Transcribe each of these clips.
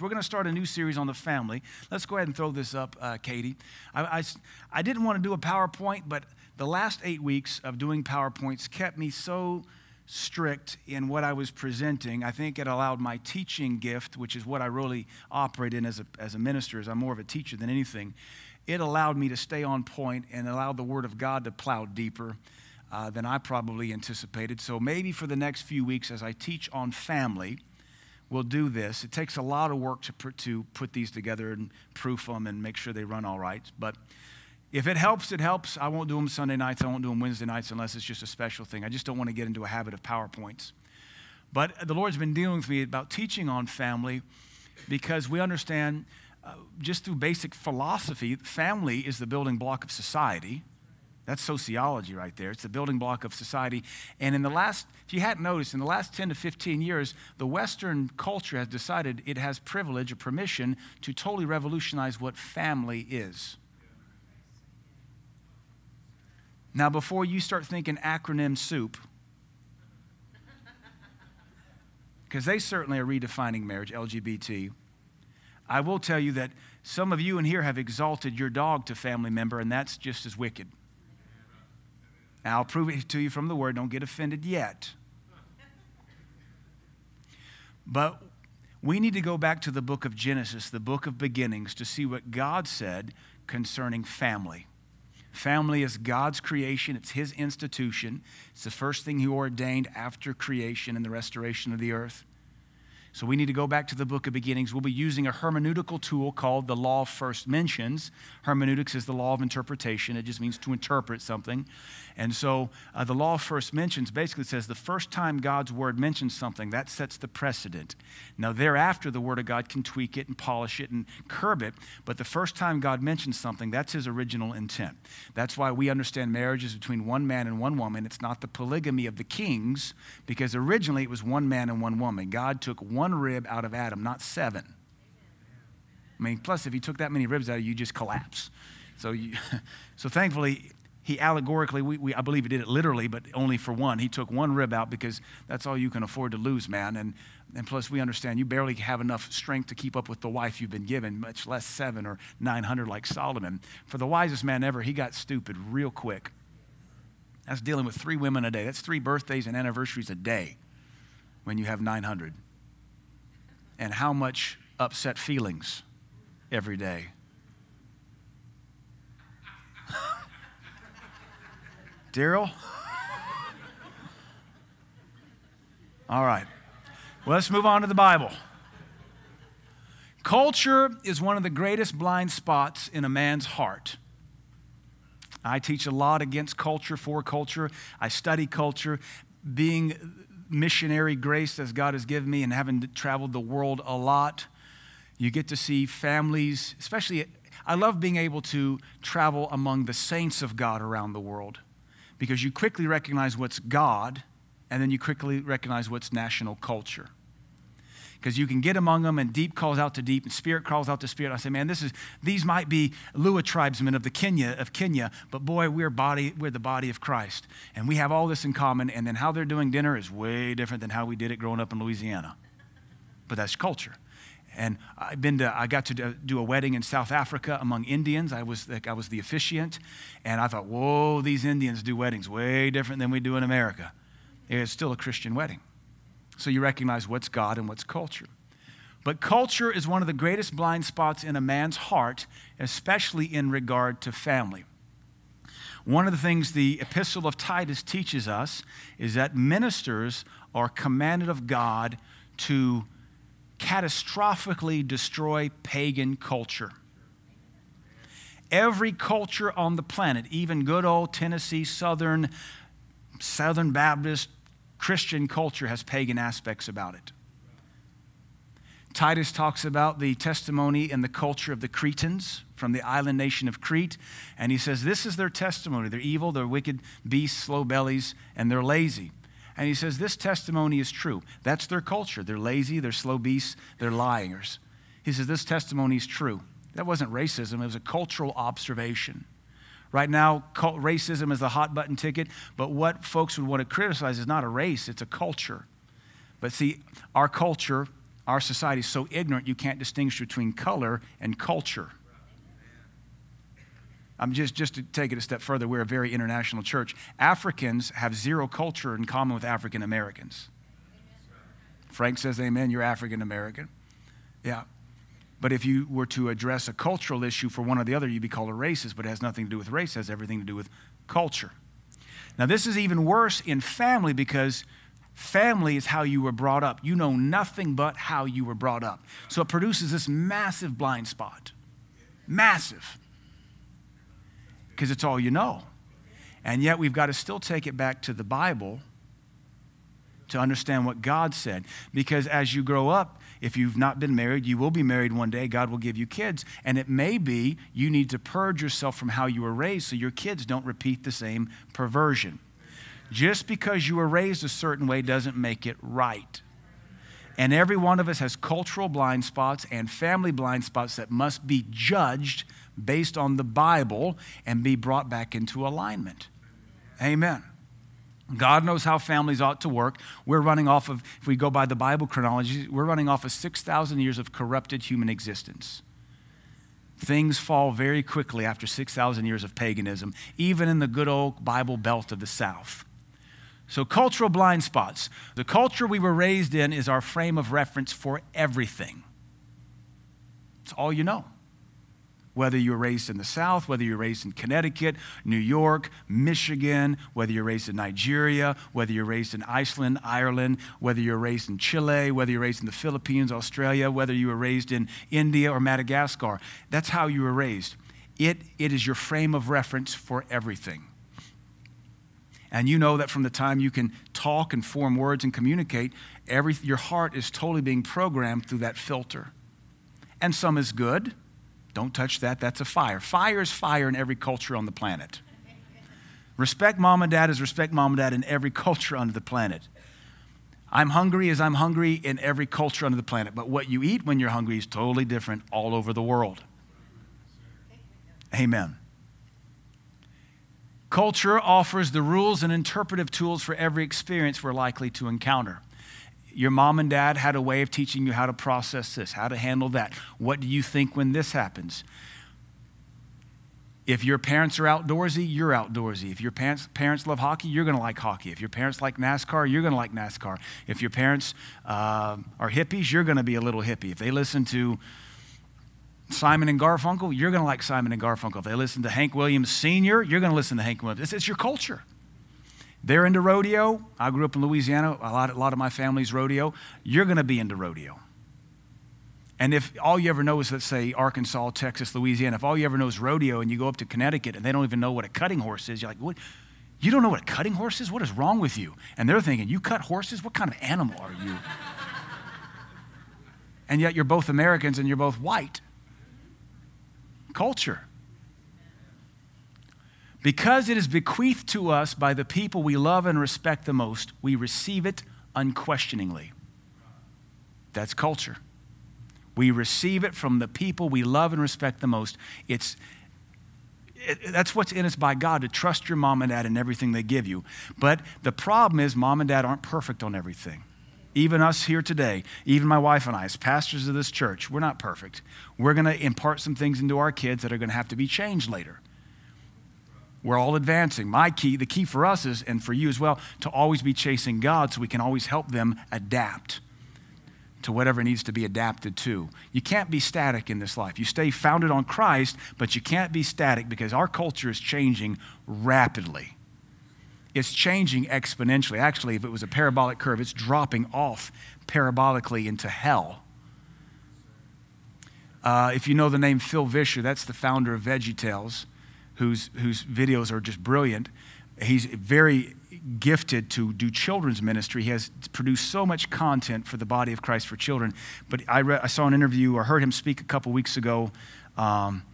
We're going to start a new series on the family. Let's go ahead and throw this up, uh, Katie. I, I, I, didn't want to do a PowerPoint, but the last eight weeks of doing PowerPoints kept me so strict in what I was presenting. I think it allowed my teaching gift, which is what I really operate in as a, as a minister, as I'm more of a teacher than anything. It allowed me to stay on point and allowed the Word of God to plow deeper. Uh, than I probably anticipated. So maybe for the next few weeks, as I teach on family, will do this. It takes a lot of work to, put, to put these together and proof them and make sure they run all right. But if it helps, it helps. I won't do them Sunday nights. I won't do them Wednesday nights unless it's just a special thing. I just don't want to get into a habit of PowerPoints. But the Lord's been dealing with me about teaching on family because we understand uh, just through basic philosophy, family is the building block of society. That's sociology right there. It's the building block of society. And in the last, if you hadn't noticed, in the last 10 to 15 years, the Western culture has decided it has privilege or permission to totally revolutionize what family is. Now, before you start thinking acronym soup, because they certainly are redefining marriage, LGBT, I will tell you that some of you in here have exalted your dog to family member, and that's just as wicked. I'll prove it to you from the word. Don't get offended yet. But we need to go back to the book of Genesis, the book of beginnings, to see what God said concerning family. Family is God's creation, it's His institution. It's the first thing He ordained after creation and the restoration of the earth. So we need to go back to the book of beginnings. We'll be using a hermeneutical tool called the law of first mentions. Hermeneutics is the law of interpretation, it just means to interpret something. And so uh, the law of first mentions basically says the first time God's word mentions something, that sets the precedent. Now, thereafter, the word of God can tweak it and polish it and curb it, but the first time God mentions something, that's his original intent. That's why we understand marriage is between one man and one woman. It's not the polygamy of the kings, because originally it was one man and one woman. God took rib out of Adam, not seven. I mean, plus, if he took that many ribs out of you, you just collapse. So, you, so thankfully, he allegorically, we, we, I believe he did it literally, but only for one. He took one rib out because that's all you can afford to lose, man. And, and plus, we understand you barely have enough strength to keep up with the wife you've been given, much less seven or 900 like Solomon. For the wisest man ever, he got stupid real quick. That's dealing with three women a day. That's three birthdays and anniversaries a day when you have 900. And how much upset feelings every day. Daryl? All right. Well, let's move on to the Bible. Culture is one of the greatest blind spots in a man's heart. I teach a lot against culture, for culture. I study culture. Being missionary grace as God has given me and having traveled the world a lot, you get to see families, especially, I love being able to travel among the saints of God around the world because you quickly recognize what's God and then you quickly recognize what's national culture. Because you can get among them and deep calls out to deep and spirit calls out to spirit. I say, man, this is these might be Luo tribesmen of the Kenya of Kenya, but boy, we're body, we're the body of Christ. And we have all this in common, and then how they're doing dinner is way different than how we did it growing up in Louisiana. But that's culture. And I've been to, I got to do a wedding in South Africa among Indians. I was, I was the officiant. And I thought, whoa, these Indians do weddings way different than we do in America. It's still a Christian wedding. So you recognize what's God and what's culture. But culture is one of the greatest blind spots in a man's heart, especially in regard to family. One of the things the Epistle of Titus teaches us is that ministers are commanded of God to catastrophically destroy pagan culture. Every culture on the planet, even good old Tennessee Southern, Southern Baptist Christian culture, has pagan aspects about it. Titus talks about the testimony and the culture of the Cretans from the island nation of Crete. And he says, This is their testimony. They're evil, they're wicked beasts, slow bellies, and they're lazy. And he says, This testimony is true. That's their culture. They're lazy, they're slow beasts, they're liars. He says, This testimony is true. That wasn't racism, it was a cultural observation. Right now, racism is the hot button ticket, but what folks would want to criticize is not a race, it's a culture. But see, our culture, Our society is so ignorant you can't distinguish between color and culture. I'm just, just to take it a step further, we're a very international church. Africans have zero culture in common with African Americans. Frank says, Amen, you're African American. Yeah. But if you were to address a cultural issue for one or the other, you'd be called a racist, but it has nothing to do with race, it has everything to do with culture. Now, this is even worse in family because family is how you were brought up. You know nothing but how you were brought up. So it produces this massive blind spot. Massive because it's all you know. And yet we've got to still take it back to the Bible to understand what God said. Because as you grow up, if you've not been married, you will be married one day. God will give you kids. And it may be you need to purge yourself from how you were raised so your kids don't repeat the same perversion. Just because you were raised a certain way doesn't make it right. And every one of us has cultural blind spots and family blind spots that must be judged based on the Bible and be brought back into alignment. Amen. God knows how families ought to work. We're running off of, if we go by the Bible chronology, we're running off of 6,000 years of corrupted human existence. Things fall very quickly after 6,000 years of paganism, even in the good old Bible belt of the South. So, cultural blind spots. The culture we were raised in is our frame of reference for everything. It's all you know. Whether you were raised in the South, whether you're raised in Connecticut, New York, Michigan, whether you're raised in Nigeria, whether you're raised in Iceland, Ireland, whether you're raised in Chile, whether you're raised in the Philippines, Australia, whether you were raised in India or Madagascar. That's how you were raised. It, it is your frame of reference for everything. And you know that from the time you can talk and form words and communicate, every, your heart is totally being programmed through that filter. And some is good. Don't touch that, that's a fire. Fire is fire in every culture on the planet. Respect mom and dad is respect mom and dad in every culture under the planet. I'm hungry as I'm hungry in every culture under the planet, but what you eat when you're hungry is totally different all over the world. Amen. Culture offers the rules and interpretive tools for every experience we're likely to encounter. Your mom and dad had a way of teaching you how to process this, how to handle that. What do you think when this happens? If your parents are outdoorsy, you're outdoorsy. If your parents, parents love hockey, you're going to like hockey. If your parents like NASCAR, you're going to like NASCAR. If your parents uh, are hippies, you're going to be a little hippie. If they listen to Simon and Garfunkel, you're going to like Simon and Garfunkel. If they listen to Hank Williams Sr., you're going to listen to Hank Williams. It's, it's, your culture. They're into rodeo. I grew up in Louisiana. A lot, a lot of my family's rodeo. You're going to be into rodeo. And if all you ever know is, let's say, Arkansas, Texas, Louisiana, if all you ever know is rodeo and you go up to Connecticut and they don't even know what a cutting horse is, you're like, what? You don't know what a cutting horse is? What is wrong with you? And they're thinking, you cut horses? What kind of animal are you? and yet you're both Americans and you're both white culture. Because it is bequeathed to us by the people we love and respect the most, we receive it unquestioningly. That's culture. We receive it from the people we love and respect the most. It's, it, that's what's in us by God to trust your mom and dad in everything they give you. But the problem is, mom and dad aren't perfect on everything. Even us here today, even my wife and I, as pastors of this church, we're not perfect. We're going to impart some things into our kids that are going to have to be changed later. We're all advancing. My key, the key for us is, and for you as well, to always be chasing God so we can always help them adapt to whatever needs to be adapted to. You can't be static in this life. You stay founded on Christ, but you can't be static because our culture is changing rapidly it's changing exponentially. Actually, if it was a parabolic curve, it's dropping off parabolically into hell. Uh, if you know the name Phil Vischer, that's the founder of VeggieTales, whose, whose videos are just brilliant. He's very gifted to do children's ministry. He has produced so much content for the body of Christ for children. But I, I saw an interview or heard him speak a couple weeks ago. Um,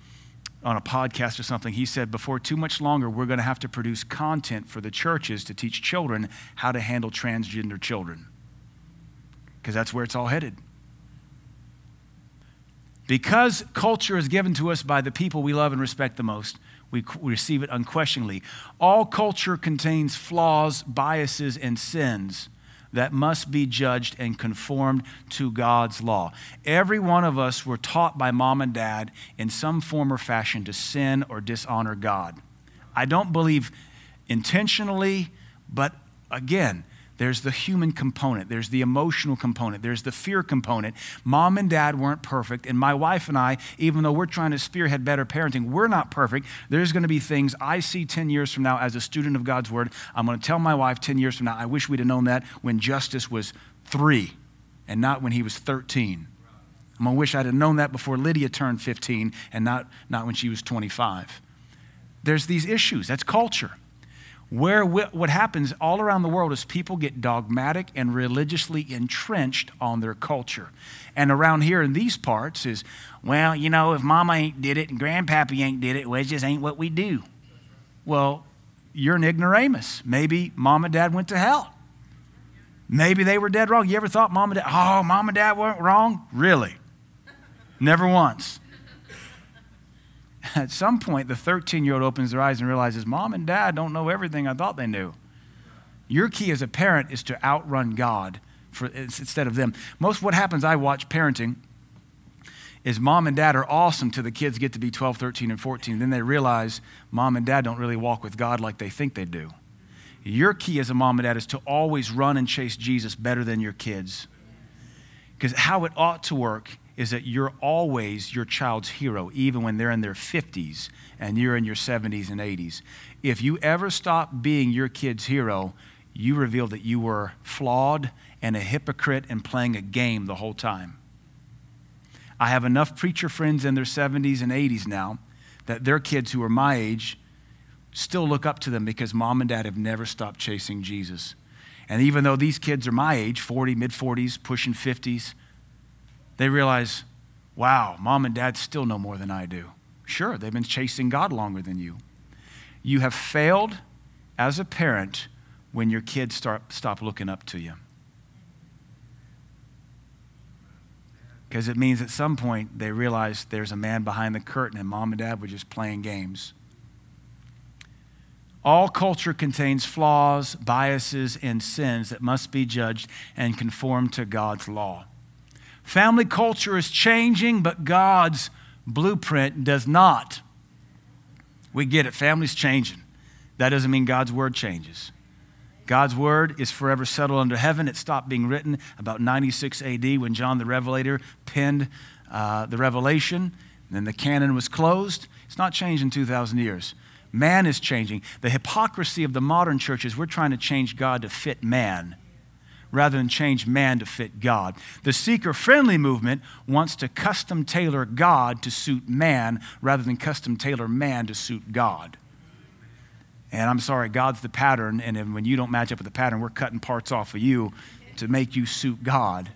on a podcast or something, he said, before too much longer, we're going to have to produce content for the churches to teach children how to handle transgender children. Because that's where it's all headed. Because culture is given to us by the people we love and respect the most, we receive it unquestioningly. All culture contains flaws, biases, and sins. that must be judged and conformed to God's law. Every one of us were taught by mom and dad in some form or fashion to sin or dishonor God. I don't believe intentionally, but again, there's the human component, there's the emotional component, there's the fear component. Mom and dad weren't perfect, and my wife and I, even though we're trying to spearhead better parenting, we're not perfect. There's going to be things I see 10 years from now as a student of God's Word. I'm going to tell my wife 10 years from now, I wish we'd have known that when Justice was three and not when he was 13. I'm going to wish I'd have known that before Lydia turned 15 and not, not when she was 25. There's these issues. That's culture. Where what happens all around the world is people get dogmatic and religiously entrenched on their culture. And around here in these parts is, well, you know, if mama ain't did it and grandpappy ain't did it, well, it just ain't what we do. Well, you're an ignoramus. Maybe mom and dad went to hell. Maybe they were dead wrong. You ever thought mom and dad, oh, mom and dad weren't wrong? Really? Never once. At some point, the 13 year old opens their eyes and realizes, Mom and dad don't know everything I thought they knew. Your key as a parent is to outrun God for, instead of them. Most what happens, I watch parenting, is mom and dad are awesome till the kids get to be 12, 13, and 14. Then they realize mom and dad don't really walk with God like they think they do. Your key as a mom and dad is to always run and chase Jesus better than your kids. Because how it ought to work is that you're always your child's hero, even when they're in their 50s and you're in your 70s and 80s. If you ever stop being your kid's hero, you reveal that you were flawed and a hypocrite and playing a game the whole time. I have enough preacher friends in their 70s and 80s now that their kids who are my age still look up to them because mom and dad have never stopped chasing Jesus. And even though these kids are my age, 40, mid 40s, pushing 50s, they realize, wow, mom and dad still know more than I do. Sure, they've been chasing God longer than you. You have failed as a parent when your kids start, stop looking up to you. Because it means at some point they realize there's a man behind the curtain and mom and dad were just playing games. All culture contains flaws, biases, and sins that must be judged and conformed to God's law. Family culture is changing, but God's blueprint does not. We get it, family's changing. That doesn't mean God's word changes. God's word is forever settled under heaven. It stopped being written about 96 AD when John the Revelator penned uh, the Revelation. Then the canon was closed. It's not changed in 2,000 years. Man is changing. The hypocrisy of the modern church is we're trying to change God to fit man rather than change man to fit God. The seeker friendly movement wants to custom tailor God to suit man rather than custom tailor man to suit God. And I'm sorry, God's the pattern, and when you don't match up with the pattern, we're cutting parts off of you to make you suit God.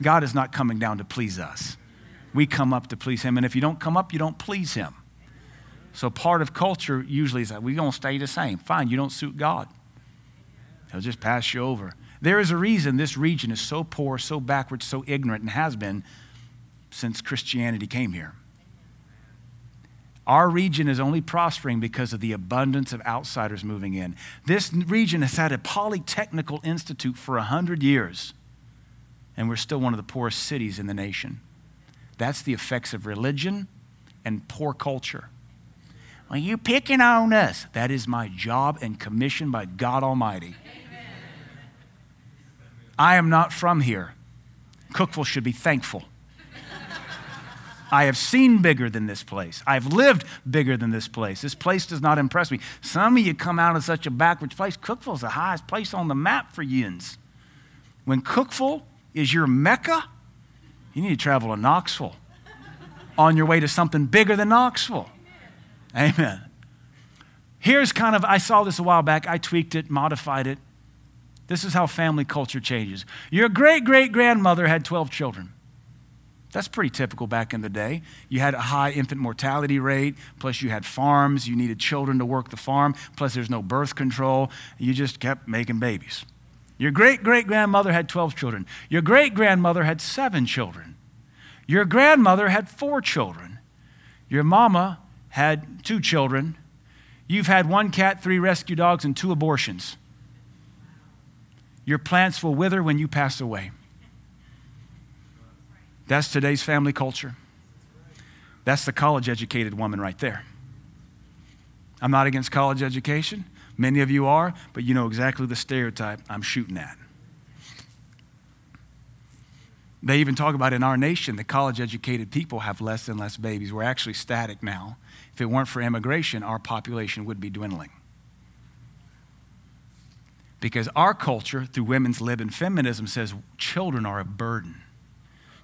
God is not coming down to please us. We come up to please Him, and if you don't come up, you don't please Him. So part of culture usually is that we're going to stay the same. Fine, you don't suit God. He'll just pass you over. There is a reason this region is so poor, so backward, so ignorant, and has been since Christianity came here. Our region is only prospering because of the abundance of outsiders moving in. This region has had a polytechnical institute for 100 years, and we're still one of the poorest cities in the nation. That's the effects of religion and poor culture. Well, you picking on us. That is my job and commission by God Almighty. I am not from here. Cookeville should be thankful. I have seen bigger than this place. I've lived bigger than this place. This place does not impress me. Some of you come out of such a backwards place. Cookeville's the highest place on the map for yins. When Cookeville is your Mecca, you need to travel to Knoxville on your way to something bigger than Knoxville. Amen. Here's kind of, I saw this a while back. I tweaked it, modified it. This is how family culture changes. Your great great grandmother had 12 children. That's pretty typical back in the day. You had a high infant mortality rate, plus you had farms, you needed children to work the farm, plus there's no birth control. You just kept making babies. Your great great grandmother had 12 children. Your great grandmother had seven children. Your grandmother had four children. Your mama had two children. You've had one cat, three rescue dogs, and two abortions. Your plants will wither when you pass away. That's today's family culture. That's the college educated woman right there. I'm not against college education. Many of you are, but you know exactly the stereotype I'm shooting at. They even talk about in our nation, the college educated people have less and less babies. We're actually static now. If it weren't for immigration, our population would be dwindling. Because our culture, through women's lib and feminism, says children are a burden.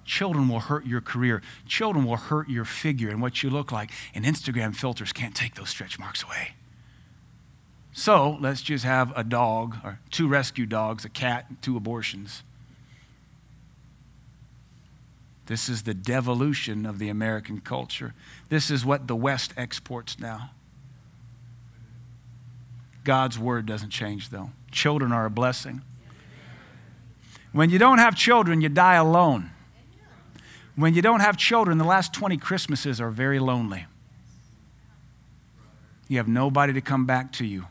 Children will hurt your career. Children will hurt your figure and what you look like. And Instagram filters can't take those stretch marks away. So let's just have a dog or two rescue dogs, a cat, two abortions. This is the devolution of the American culture. This is what the West exports now. God's word doesn't change, though. Children are a blessing. When you don't have children, you die alone. When you don't have children, the last 20 Christmases are very lonely. You have nobody to come back to you.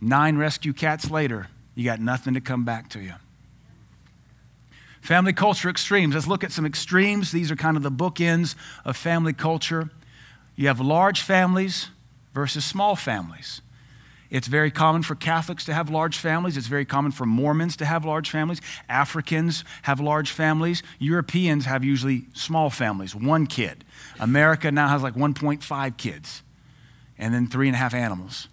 Nine rescue cats later, you got nothing to come back to you. Family culture extremes. Let's look at some extremes. These are kind of the bookends of family culture. You have large families versus small families. It's very common for Catholics to have large families. It's very common for Mormons to have large families. Africans have large families. Europeans have usually small families, one kid. America now has like 1.5 kids, and then three and a half animals.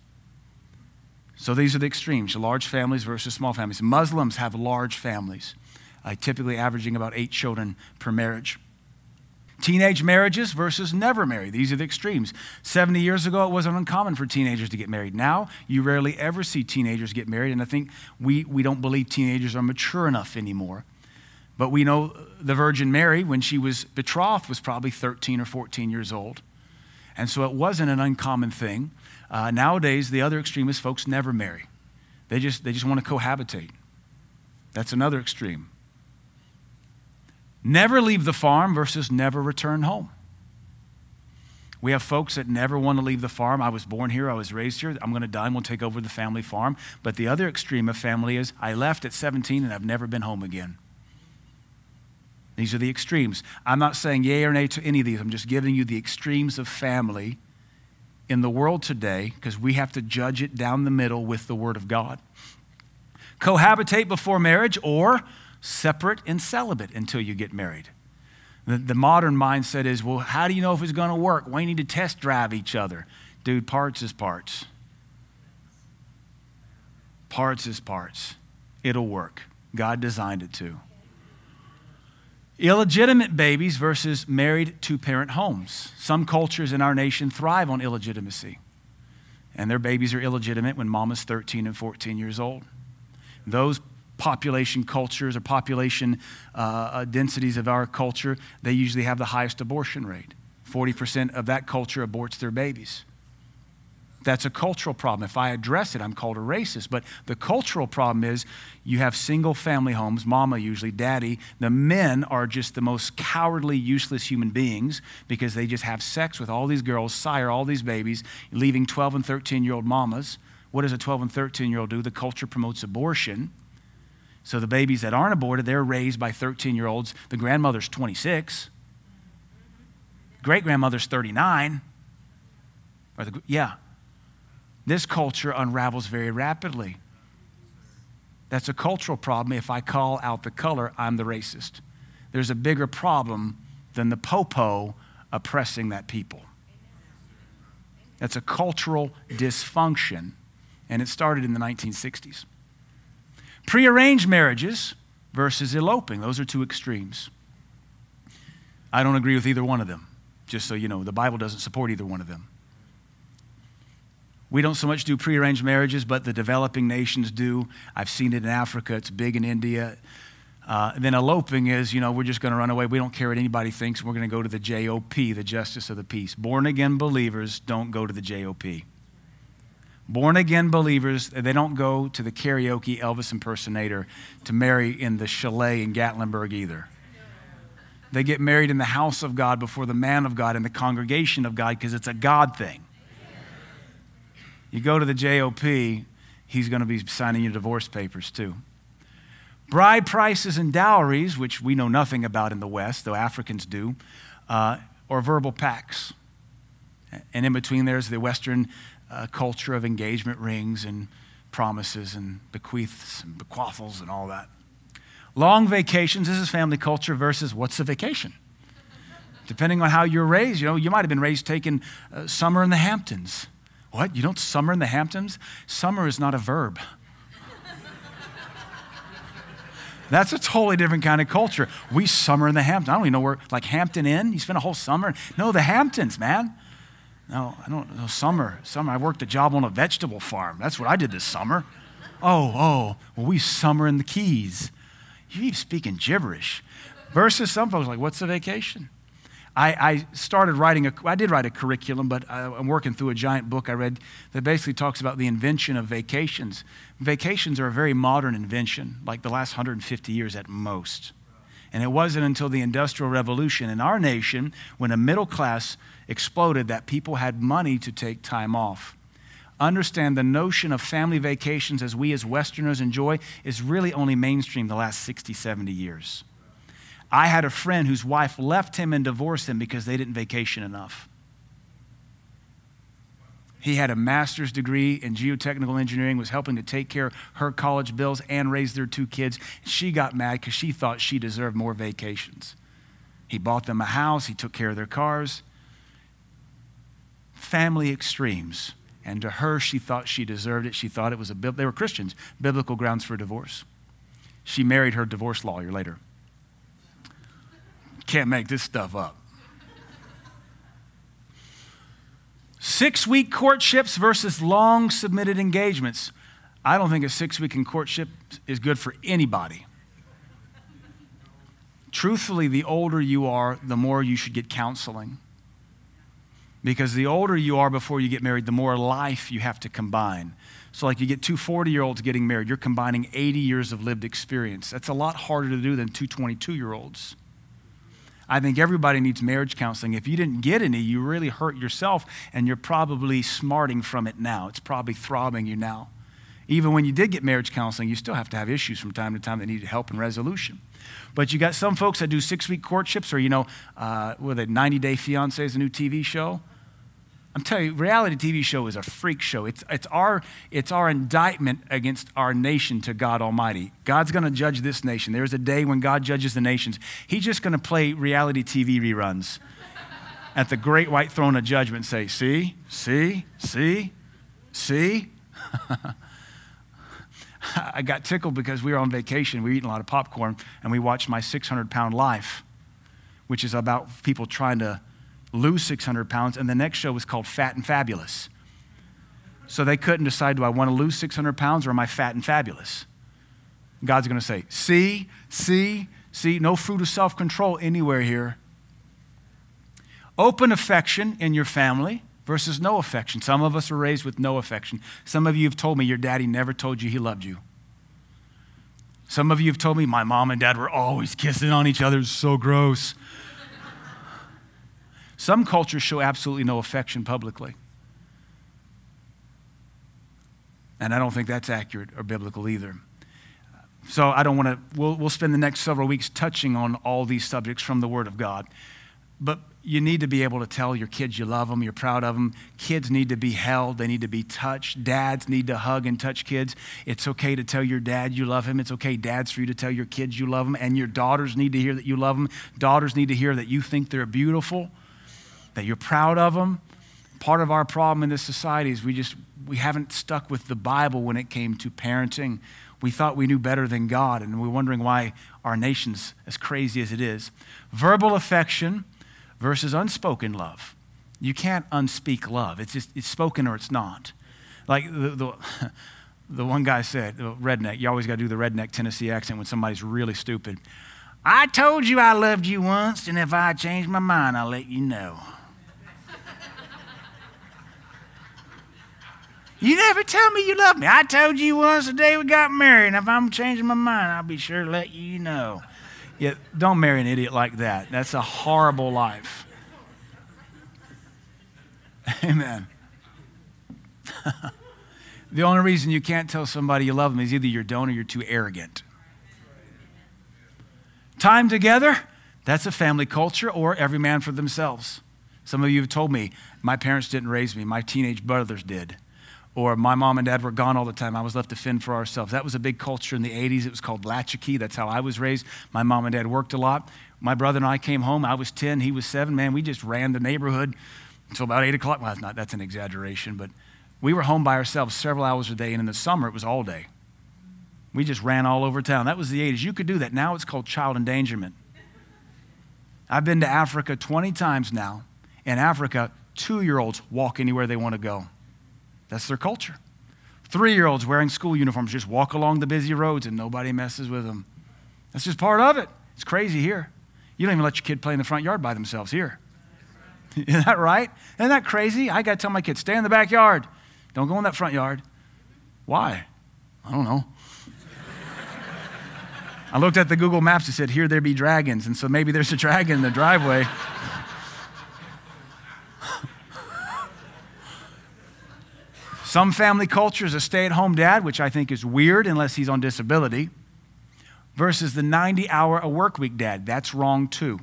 So these are the extremes large families versus small families. Muslims have large families, uh, typically averaging about eight children per marriage. Teenage marriages versus never married. These are the extremes. 70 years ago, it wasn't uncommon for teenagers to get married. Now, you rarely ever see teenagers get married, and I think we, we don't believe teenagers are mature enough anymore. But we know the Virgin Mary, when she was betrothed, was probably 13 or 14 years old. And so it wasn't an uncommon thing. Uh, nowadays, the other extreme is folks never marry, they just, they just want to cohabitate. That's another extreme. Never leave the farm versus never return home. We have folks that never want to leave the farm. I was born here, I was raised here. I'm going to die and we'll take over the family farm. But the other extreme of family is I left at 17 and I've never been home again. These are the extremes. I'm not saying yay or nay to any of these. I'm just giving you the extremes of family in the world today because we have to judge it down the middle with the Word of God. Cohabitate before marriage or separate and celibate until you get married. The, the modern mindset is well, how do you know if it's going to work? You need to test drive each other. Dude, parts is parts. Parts is parts. It'll work. God designed it to. Illegitimate babies versus married two parent homes. Some cultures in our nation thrive on illegitimacy, and their babies are illegitimate when mom is 13 and 14 years old. Those population cultures or population uh, uh, densities of our culture, they usually have the highest abortion rate. 40% of that culture aborts their babies. That's a cultural problem. If I address it, I'm called a racist. But the cultural problem is you have single family homes, mama usually, daddy. The men are just the most cowardly, useless human beings because they just have sex with all these girls, sire all these babies, leaving 12 and 13 year old mamas. What does a 12 and 13 year old do? The culture promotes abortion. So the babies that aren't aborted, they're raised by 13 year olds. The grandmother's 26. Great grandmother's 39. Or the, yeah. This culture unravels very rapidly. That's a cultural problem. If I call out the color, I'm the racist. There's a bigger problem than the popo oppressing that people. That's a cultural dysfunction, and it started in the 1960s. Prearranged marriages versus eloping, those are two extremes. I don't agree with either one of them, just so you know. The Bible doesn't support either one of them. We don't so much do prearranged marriages, but the developing nations do. I've seen it in Africa, it's big in India. Uh, then eloping is, you know, we're just going to run away. We don't care what anybody thinks. We're going to go to the JOP, the Justice of the Peace. Born again believers don't go to the JOP. Born again believers, they don't go to the karaoke Elvis impersonator to marry in the chalet in Gatlinburg either. They get married in the house of God before the man of God in the congregation of God because it's a God thing. You go to the JOP, he's going to be signing your divorce papers too. Bride prices and dowries, which we know nothing about in the West, though Africans do, uh, or verbal pacts. And in between there's the Western uh, culture of engagement rings and promises and bequeaths and bequathals and all that. Long vacations, this is family culture versus what's a vacation? Depending on how you're raised, you know, you might have been raised taking uh, summer in the Hamptons. What? You don't summer in the Hamptons? Summer is not a verb. That's a totally different kind of culture. We summer in the Hamptons. I don't even know where, like Hampton Inn, you spend a whole summer. No, the Hamptons, man. No, I don't know. Summer, summer. I worked a job on a vegetable farm. That's what I did this summer. Oh, oh, well, we summer in the Keys. You even speaking gibberish. Versus some folks like, what's a vacation? I, I started writing a, I did write a curriculum, but I, I'm working through a giant book I read that basically talks about the invention of vacations. Vacations are a very modern invention, like the last 150 years at most. And it wasn't until the Industrial Revolution in our nation, when a middle class exploded, that people had money to take time off. Understand the notion of family vacations as we as Westerners enjoy is really only mainstream the last 60, 70 years. I had a friend whose wife left him and divorced him because they didn't vacation enough. He had a master's degree in geotechnical engineering, was helping to take care of her college bills and raise their two kids. She got mad because she thought she deserved more vacations. He bought them a house, he took care of their cars. Family extremes. And to her, she thought she deserved it. She thought it was a, they were Christians, biblical grounds for divorce. She married her divorce lawyer later. Can't make this stuff up. Six week courtships versus long submitted engagements. I don't think a six week in courtship is good for anybody. Truthfully, the older you are, the more you should get counseling. Because the older you are before you get married, the more life you have to combine. So, like you get two 40 year olds getting married, you're combining 80 years of lived experience. That's a lot harder to do than two 22 year olds. I think everybody needs marriage counseling. If you didn't get any, you really hurt yourself, and you're probably smarting from it now. It's probably throbbing you now. Even when you did get marriage counseling, you still have to have issues from time to time that need help and resolution. But you got some folks that do six week courtships, or, you know, uh, with a 90 Day Fiance is a new TV show. I'm telling you, reality TV show is a freak show. It's, it's, our, it's our indictment against our nation to God Almighty. God's going to judge this nation. There's a day when God judges the nations. He's just going to play reality TV reruns at the great white throne of judgment say, See, see, see, see. I got tickled because we were on vacation. We were eating a lot of popcorn, and we watched My 600 Pound Life, which is about people trying to lose 600 pounds, and the next show was called Fat and Fabulous. So they couldn't decide do I want to lose 600 pounds or am I fat and fabulous? God's going to say, see, see, see, no fruit of self control anywhere here. Open affection in your family versus no affection. Some of us are raised with no affection. Some of you have told me your daddy never told you he loved you. Some of you have told me my mom and dad were always kissing on each other. It's so gross. Some cultures show absolutely no affection publicly. And I don't think that's accurate or biblical either. So I don't want to, we'll, we'll spend the next several weeks touching on all these subjects from the Word of God. But you need to be able to tell your kids you love them, you're proud of them. Kids need to be held, they need to be touched. Dads need to hug and touch kids. It's okay to tell your dad you love him. It's okay, dads, for you to tell your kids you love them. And your daughters need to hear that you love them. Daughters need to hear that you think they're beautiful that you're proud of them. Part of our problem in this society is we just we haven't stuck with the Bible when it came to parenting. We thought we knew better than God, and we're wondering why our nation's as crazy as it is. Verbal affection versus unspoken love. You can't unspeak love. It's just it's spoken or it's not. Like the, the, the one guy said, redneck, you always got to do the redneck Tennessee accent when somebody's really stupid. I told you I loved you once, and if I change my mind, I'll let you know. You never tell me you love me. I told you once the day we got married, and if I'm changing my mind, I'll be sure to let you know. Yeah, don't marry an idiot like that. That's a horrible life. Amen. The only reason you can't tell somebody you love them is either you don't or you're too arrogant. Time together, that's a family culture, or every man for themselves. Some of you have told me, my parents didn't raise me, my teenage brothers did. Or my mom and dad were gone all the time. I was left to fend for ourselves. That was a big culture in the 80s. It was called latchkey. That's how I was raised. My mom and dad worked a lot. My brother and I came home. I was 10, he was 7. Man, we just ran the neighborhood until about 8 o'clock. Well, that's, not, that's an exaggeration, but we were home by ourselves several hours a day, and in the summer, it was all day. We just ran all over town. That was the 80s. You could do that. Now it's called child endangerment. I've been to Africa 20 times now. In Africa, two year olds walk anywhere they want to go. That's their culture. Three year olds wearing school uniforms just walk along the busy roads and nobody messes with them. That's just part of it. It's crazy here. You don't even let your kid play in the front yard by themselves here. Isn't that right? Isn't that crazy? I got to tell my kids, stay in the backyard. Don't go in that front yard. Why? I don't know. I looked at the Google Maps. It said, Here there be dragons. And so maybe there's a dragon in the driveway. Some family cultures, a stay at home dad, which I think is weird unless he's on disability, versus the 90 hour a work week dad. That's wrong too.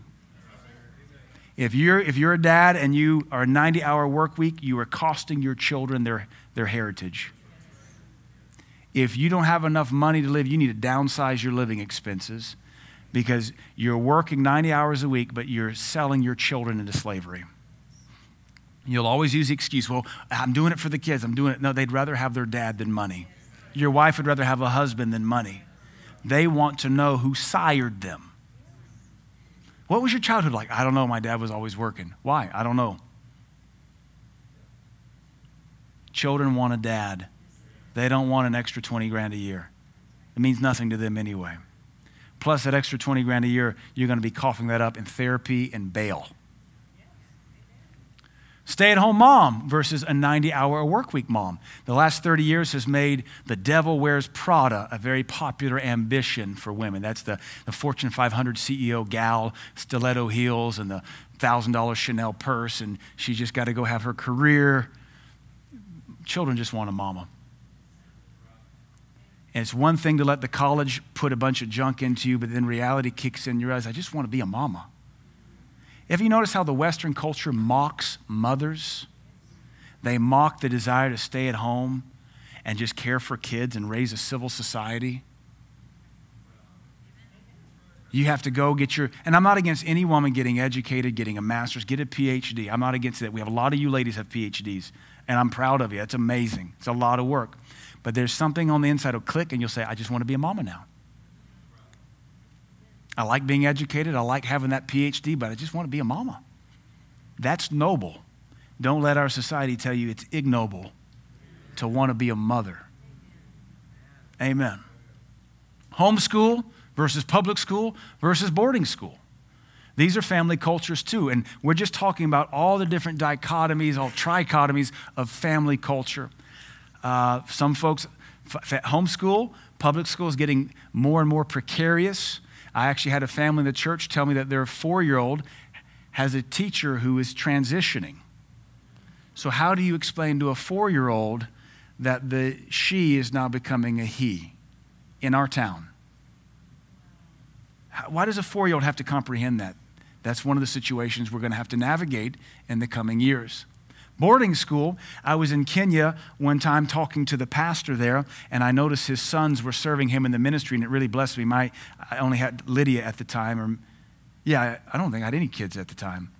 If you're, if you're a dad and you are a 90 hour work week, you are costing your children their, their heritage. If you don't have enough money to live, you need to downsize your living expenses because you're working 90 hours a week, but you're selling your children into slavery. You'll always use the excuse, well, I'm doing it for the kids. I'm doing it. No, they'd rather have their dad than money. Your wife would rather have a husband than money. They want to know who sired them. What was your childhood like? I don't know. My dad was always working. Why? I don't know. Children want a dad. They don't want an extra 20 grand a year. It means nothing to them anyway. Plus, that extra 20 grand a year, you're going to be coughing that up in therapy and bail. Stay at home mom versus a 90 hour work week mom. The last 30 years has made the devil wears Prada a very popular ambition for women. That's the, the Fortune 500 CEO gal, stiletto heels, and the $1,000 Chanel purse, and she just got to go have her career. Children just want a mama. And it's one thing to let the college put a bunch of junk into you, but then reality kicks in. You realize, I just want to be a mama. Have you noticed how the Western culture mocks mothers? They mock the desire to stay at home and just care for kids and raise a civil society. You have to go get your, and I'm not against any woman getting educated, getting a master's, get a PhD. I'm not against that. We have a lot of you ladies have PhDs, and I'm proud of you. It's amazing. It's a lot of work. But there's something on the inside will click, and you'll say, I just want to be a mama now. I like being educated. I like having that PhD, but I just want to be a mama. That's noble. Don't let our society tell you it's ignoble to want to be a mother. Amen. Homeschool versus public school versus boarding school. These are family cultures too. And we're just talking about all the different dichotomies, all trichotomies of family culture. Uh, some folks, f- homeschool, public school is getting more and more precarious. I actually had a family in the church tell me that their four year old has a teacher who is transitioning. So, how do you explain to a four year old that the she is now becoming a he in our town? Why does a four year old have to comprehend that? That's one of the situations we're going to have to navigate in the coming years boarding school. I was in Kenya one time talking to the pastor there, and I noticed his sons were serving him in the ministry, and it really blessed me. My, I only had Lydia at the time, or yeah, I don't think I had any kids at the time.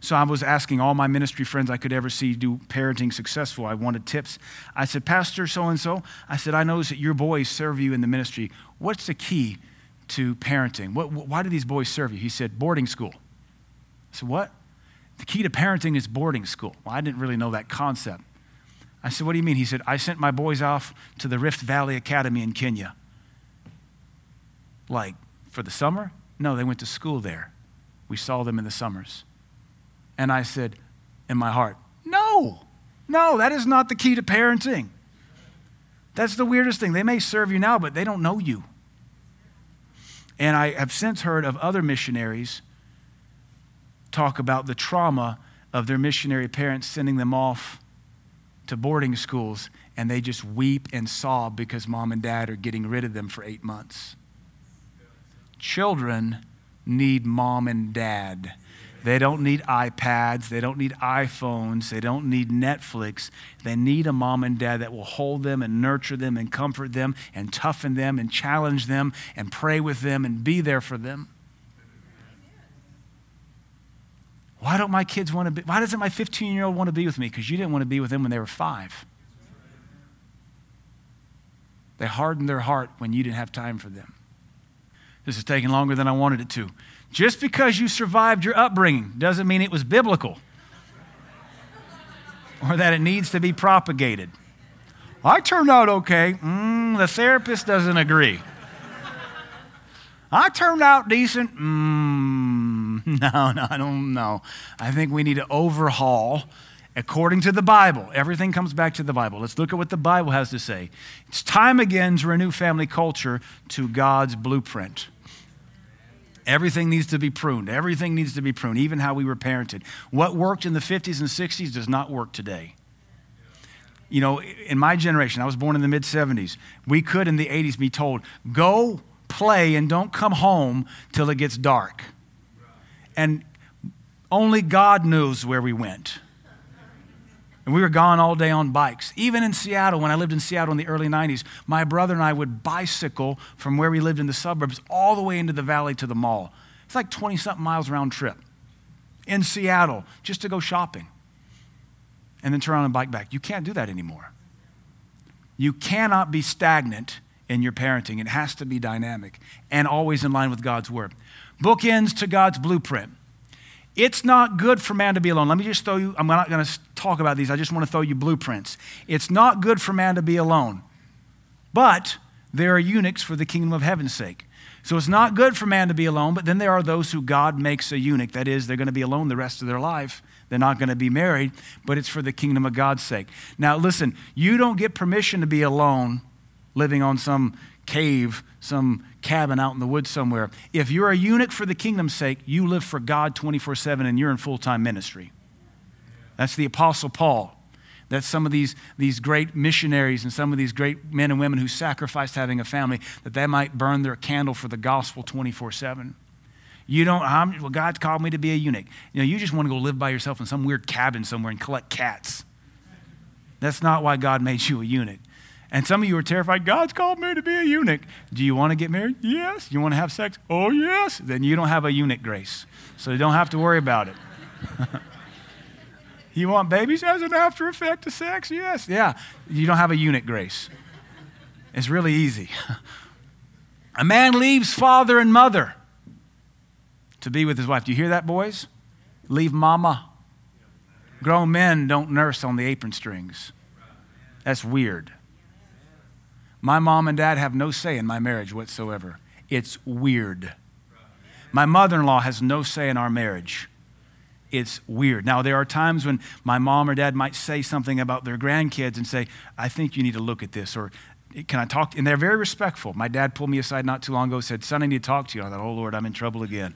So I was asking all my ministry friends I could ever see do parenting successful. I wanted tips. I said, Pastor so and so, I said, I noticed that your boys serve you in the ministry. What's the key to parenting? What, why do these boys serve you? He said, boarding school. I said, What? The key to parenting is boarding school. Well, I didn't really know that concept. I said, What do you mean? He said, I sent my boys off to the Rift Valley Academy in Kenya. Like, for the summer? No, they went to school there. We saw them in the summers. And I said, in my heart, No, no, that is not the key to parenting. That's the weirdest thing. They may serve you now, but they don't know you. And I have since heard of other missionaries talk about the trauma of their missionary parents sending them off to boarding schools and they just weep and sob because mom and dad are getting rid of them for eight months. Children need mom and dad. They don't need iPads. They don't need iPhones. They don't need Netflix. They need a mom and dad that will hold them and nurture them and comfort them and toughen them and challenge them and pray with them and be there for them. Why don't my kids want to be? Why doesn't my 15 year old want to be with me? Because you didn't want to be with them when they were five. They hardened their heart when you didn't have time for them. This is taking longer than I wanted it to. Just because you survived your upbringing doesn't mean it was biblical or that it needs to be propagated. I turned out okay. Mm, the therapist doesn't agree. I turned out decent. Mm, no, no, I don't know. I think we need to overhaul according to the Bible. Everything comes back to the Bible. Let's look at what the Bible has to say. It's time again to renew family culture to God's blueprint. Everything needs to be pruned. Everything needs to be pruned, even how we were parented. What worked in the 50s and 60s does not work today. You know, in my generation, I was born in the mid 70s. We could in the 80s be told, go play and don't come home till it gets dark. And only God knows where we went. And we were gone all day on bikes. Even in Seattle, when I lived in Seattle in the early 90s, my brother and I would bicycle from where we lived in the suburbs all the way into the valley to the mall. It's like 20 something miles round trip in Seattle just to go shopping and then turn on a bike back. You can't do that anymore. You cannot be stagnant in your parenting, it has to be dynamic and always in line with God's word. Bookends to God's blueprint. It's not good for man to be alone. Let me just throw you, I'm not going to talk about these. I just want to throw you blueprints. It's not good for man to be alone, but there are eunuchs for the kingdom of heaven's sake. So it's not good for man to be alone, but then there are those who God makes a eunuch. That is, they're going to be alone the rest of their life. They're not going to be married, but it's for the kingdom of God's sake. Now, listen, you don't get permission to be alone living on some cave, some cabin out in the woods somewhere. If you're a eunuch for the kingdom's sake, you live for God 24 7 and you're in full time ministry. That's the Apostle Paul. That's some of these, these great missionaries and some of these great men and women who sacrificed having a family that they might burn their candle for the gospel 24 7. You don't, I'm, well, God called me to be a eunuch. You know, you just want to go live by yourself in some weird cabin somewhere and collect cats. That's not why God made you a eunuch. And some of you are terrified. God's called me to be a eunuch. Do you want to get married? Yes. You want to have sex? Oh, yes. Then you don't have a eunuch grace. So you don't have to worry about it. you want babies as an after effect of sex? Yes. Yeah. You don't have a eunuch grace. It's really easy. a man leaves father and mother to be with his wife. Do you hear that, boys? Leave mama. Grown men don't nurse on the apron strings. That's weird. My mom and dad have no say in my marriage whatsoever. It's weird. My mother in law has no say in our marriage. It's weird. Now, there are times when my mom or dad might say something about their grandkids and say, I think you need to look at this, or can I talk? And they're very respectful. My dad pulled me aside not too long ago, and said, Son, I need to talk to you. I thought, Oh, Lord, I'm in trouble again.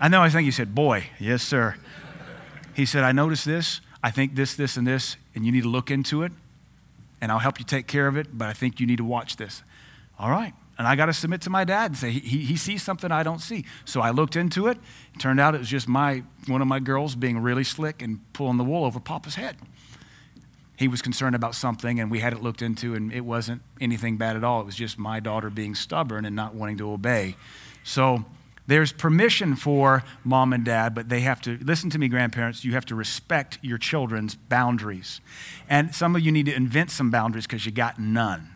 I know, I think he said, Boy, yes, sir. He said, I noticed this. I think this, this, and this, and you need to look into it and I'll help you take care of it, but I think you need to watch this. All right. And I got to submit to my dad and say, he, he sees something I don't see. So I looked into it. it. Turned out it was just my, one of my girls being really slick and pulling the wool over Papa's head. He was concerned about something, and we had it looked into, and it wasn't anything bad at all. It was just my daughter being stubborn and not wanting to obey. So there's permission for mom and dad, but they have to listen to me, grandparents. You have to respect your children's boundaries. And some of you need to invent some boundaries because you got none.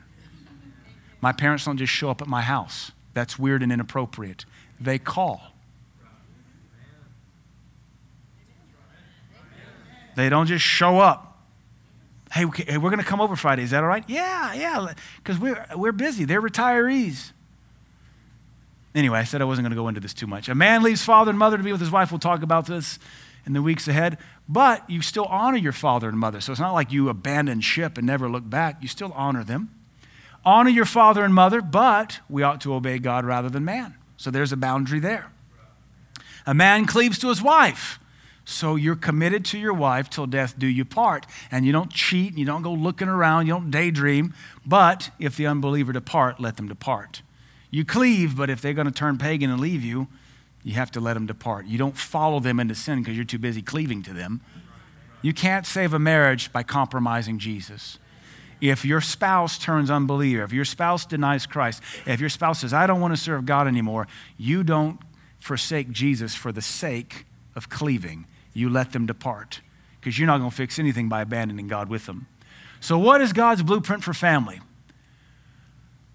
My parents don't just show up at my house. That's weird and inappropriate. They call. They don't just show up. Hey, we're going to come over Friday. Is that all right? Yeah, yeah, because we're, we're busy. They're retirees. Anyway, I said I wasn't going to go into this too much. A man leaves father and mother to be with his wife. We'll talk about this in the weeks ahead. But you still honor your father and mother. So it's not like you abandon ship and never look back. You still honor them. Honor your father and mother, but we ought to obey God rather than man. So there's a boundary there. A man cleaves to his wife. So you're committed to your wife till death do you part. And you don't cheat, and you don't go looking around, you don't daydream. But if the unbeliever depart, let them depart. You cleave, but if they're going to turn pagan and leave you, you have to let them depart. You don't follow them into sin because you're too busy cleaving to them. You can't save a marriage by compromising Jesus. If your spouse turns unbeliever, if your spouse denies Christ, if your spouse says, I don't want to serve God anymore, you don't forsake Jesus for the sake of cleaving. You let them depart because you're not going to fix anything by abandoning God with them. So, what is God's blueprint for family?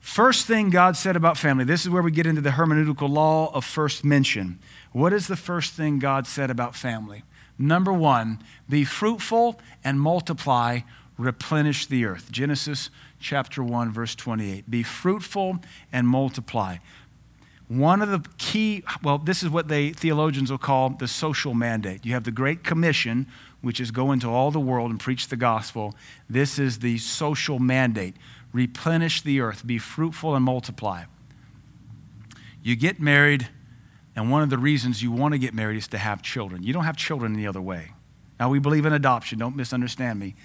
First thing God said about family, this is where we get into the hermeneutical law of first mention. What is the first thing God said about family? Number one, be fruitful and multiply, replenish the earth. Genesis chapter 1, verse 28. Be fruitful and multiply. One of the key, well, this is what they theologians will call the social mandate. You have the Great Commission, which is go into all the world and preach the gospel. This is the social mandate. Replenish the earth, be fruitful and multiply. You get married, and one of the reasons you want to get married is to have children. You don't have children any other way. Now, we believe in adoption, don't misunderstand me.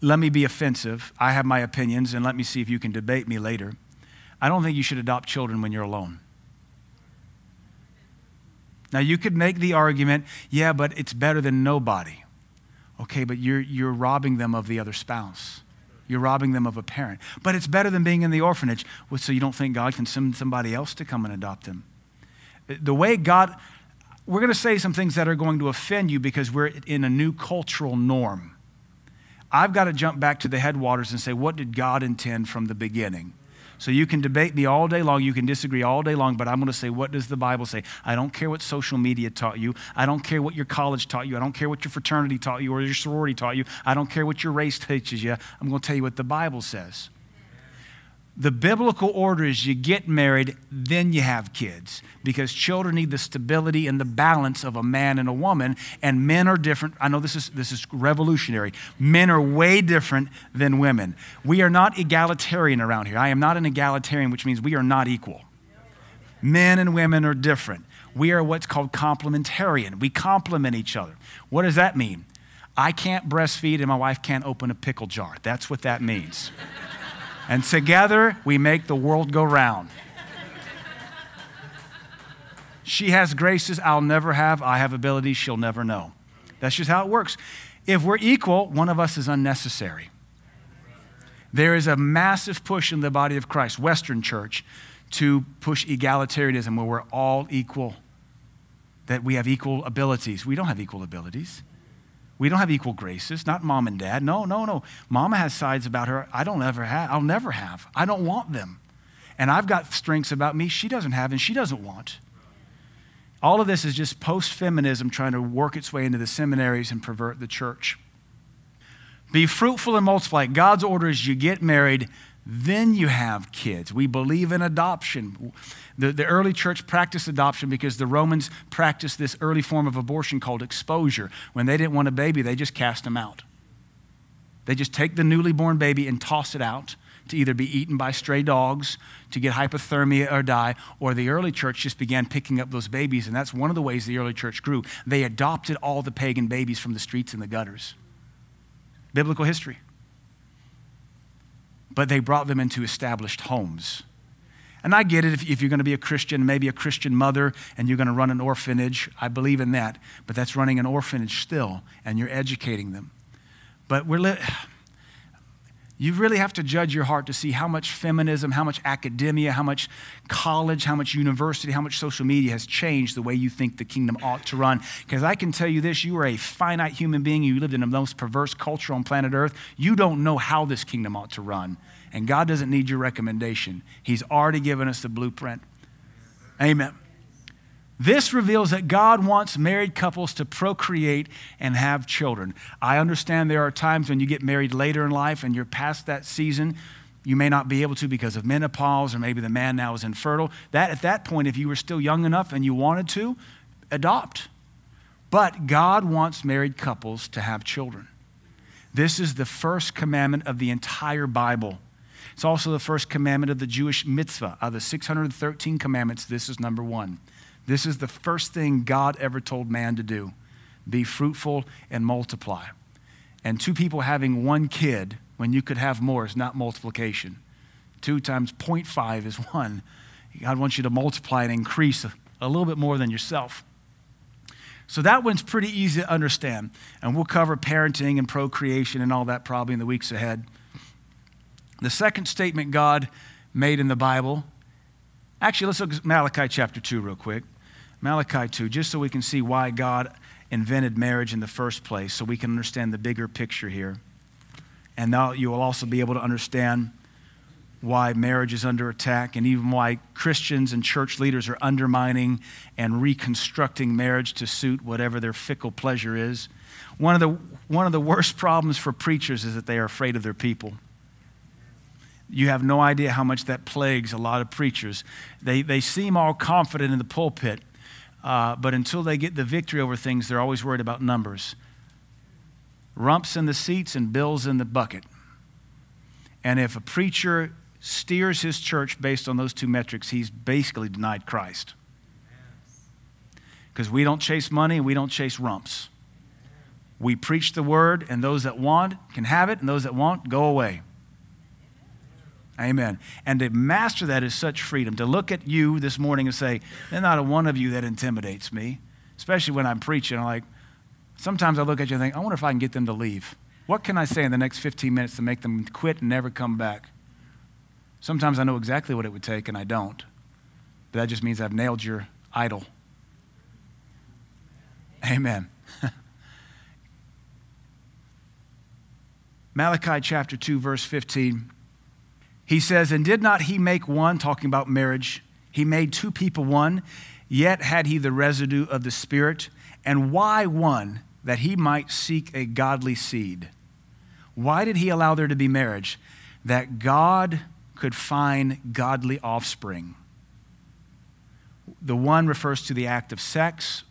Let me be offensive. I have my opinions, and let me see if you can debate me later. I don't think you should adopt children when you're alone. Now, you could make the argument, yeah, but it's better than nobody. Okay, but you're, you're robbing them of the other spouse. You're robbing them of a parent. But it's better than being in the orphanage. So you don't think God can send somebody else to come and adopt them? The way God, we're going to say some things that are going to offend you because we're in a new cultural norm. I've got to jump back to the headwaters and say, what did God intend from the beginning? So you can debate me all day long, you can disagree all day long, but I'm going to say, what does the Bible say? I don't care what social media taught you. I don't care what your college taught you. I don't care what your fraternity taught you or your sorority taught you. I don't care what your race teaches you. I'm going to tell you what the Bible says. The biblical order is you get married, then you have kids, because children need the stability and the balance of a man and a woman, and men are different. I know this is, this is revolutionary. Men are way different than women. We are not egalitarian around here. I am not an egalitarian, which means we are not equal. Men and women are different. We are what's called complementarian. We complement each other. What does that mean? I can't breastfeed and my wife can't open a pickle jar. That's what that means. And together we make the world go round. She has graces I'll never have. I have abilities she'll never know. That's just how it works. If we're equal, one of us is unnecessary. There is a massive push in the body of Christ, Western church, to push egalitarianism where we're all equal, that we have equal abilities. We don't have equal abilities. We don't have equal graces, not mom and dad. No, no, no. Mama has sides about her I don't ever have. I'll never have. I don't want them. And I've got strengths about me she doesn't have and she doesn't want. All of this is just post feminism trying to work its way into the seminaries and pervert the church. Be fruitful and multiply. God's order is you get married, then you have kids. We believe in adoption. The, the early church practiced adoption because the Romans practiced this early form of abortion called exposure. When they didn't want a baby, they just cast them out. They just take the newly born baby and toss it out to either be eaten by stray dogs, to get hypothermia or die, or the early church just began picking up those babies, and that's one of the ways the early church grew. They adopted all the pagan babies from the streets and the gutters. Biblical history. But they brought them into established homes and I get it if, if you're going to be a Christian, maybe a Christian mother, and you're going to run an orphanage. I believe in that. But that's running an orphanage still, and you're educating them. But we're li- you really have to judge your heart to see how much feminism, how much academia, how much college, how much university, how much social media has changed the way you think the kingdom ought to run. Because I can tell you this you are a finite human being. You lived in the most perverse culture on planet Earth. You don't know how this kingdom ought to run. And God doesn't need your recommendation, He's already given us the blueprint. Amen. This reveals that God wants married couples to procreate and have children. I understand there are times when you get married later in life and you're past that season. You may not be able to because of menopause, or maybe the man now is infertile. That at that point, if you were still young enough and you wanted to, adopt. But God wants married couples to have children. This is the first commandment of the entire Bible. It's also the first commandment of the Jewish mitzvah. Of the 613 commandments, this is number one. This is the first thing God ever told man to do. be fruitful and multiply. And two people having one kid when you could have more is not multiplication. Two times 0.5 is one. God wants you to multiply and increase a little bit more than yourself. So that one's pretty easy to understand. And we'll cover parenting and procreation and all that probably in the weeks ahead. The second statement God made in the Bible, actually, let's look at Malachi chapter 2 real quick. Malachi 2, just so we can see why God invented marriage in the first place, so we can understand the bigger picture here. And now you will also be able to understand why marriage is under attack and even why Christians and church leaders are undermining and reconstructing marriage to suit whatever their fickle pleasure is. One of the, one of the worst problems for preachers is that they are afraid of their people. You have no idea how much that plagues a lot of preachers. They, they seem all confident in the pulpit, uh, but until they get the victory over things, they're always worried about numbers rumps in the seats and bills in the bucket. And if a preacher steers his church based on those two metrics, he's basically denied Christ. Because we don't chase money and we don't chase rumps. We preach the word, and those that want can have it, and those that won't, go away. Amen. And to master that is such freedom. To look at you this morning and say, There's not a one of you that intimidates me, especially when I'm preaching. I'm like, sometimes I look at you and think, I wonder if I can get them to leave. What can I say in the next 15 minutes to make them quit and never come back? Sometimes I know exactly what it would take and I don't. But that just means I've nailed your idol. Amen. Malachi chapter 2, verse 15. He says, And did not he make one, talking about marriage, he made two people one, yet had he the residue of the Spirit. And why one? That he might seek a godly seed. Why did he allow there to be marriage? That God could find godly offspring. The one refers to the act of sex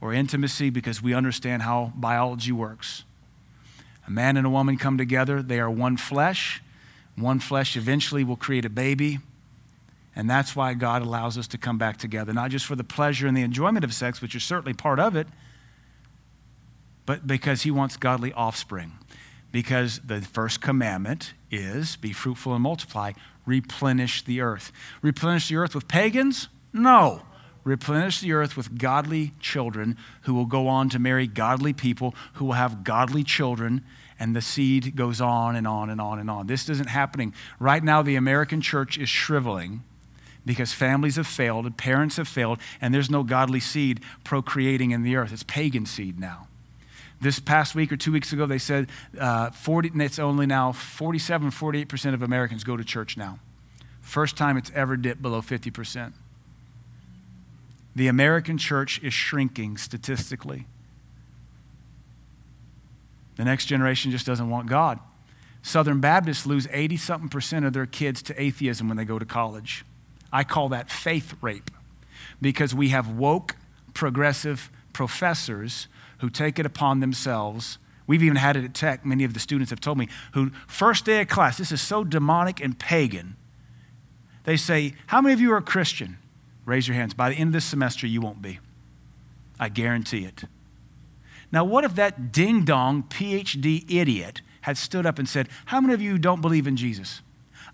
or intimacy because we understand how biology works. A man and a woman come together, they are one flesh. One flesh eventually will create a baby. And that's why God allows us to come back together, not just for the pleasure and the enjoyment of sex, which is certainly part of it, but because He wants godly offspring because the first commandment is be fruitful and multiply, replenish the earth. Replenish the earth with pagans? No. Replenish the earth with godly children who will go on to marry godly people who will have godly children, and the seed goes on and on and on and on. This isn't happening. Right now, the American church is shriveling because families have failed parents have failed, and there's no godly seed procreating in the earth. It's pagan seed now. This past week or two weeks ago, they said uh, 40, it's only now 47, 48% of Americans go to church now. First time it's ever dipped below 50%. The American church is shrinking statistically. The next generation just doesn't want God. Southern Baptists lose 80 something percent of their kids to atheism when they go to college. I call that faith rape because we have woke, progressive professors who take it upon themselves. We've even had it at Tech. Many of the students have told me who, first day of class, this is so demonic and pagan. They say, How many of you are Christian? Raise your hands. By the end of this semester, you won't be. I guarantee it. Now, what if that ding dong PhD idiot had stood up and said, How many of you don't believe in Jesus?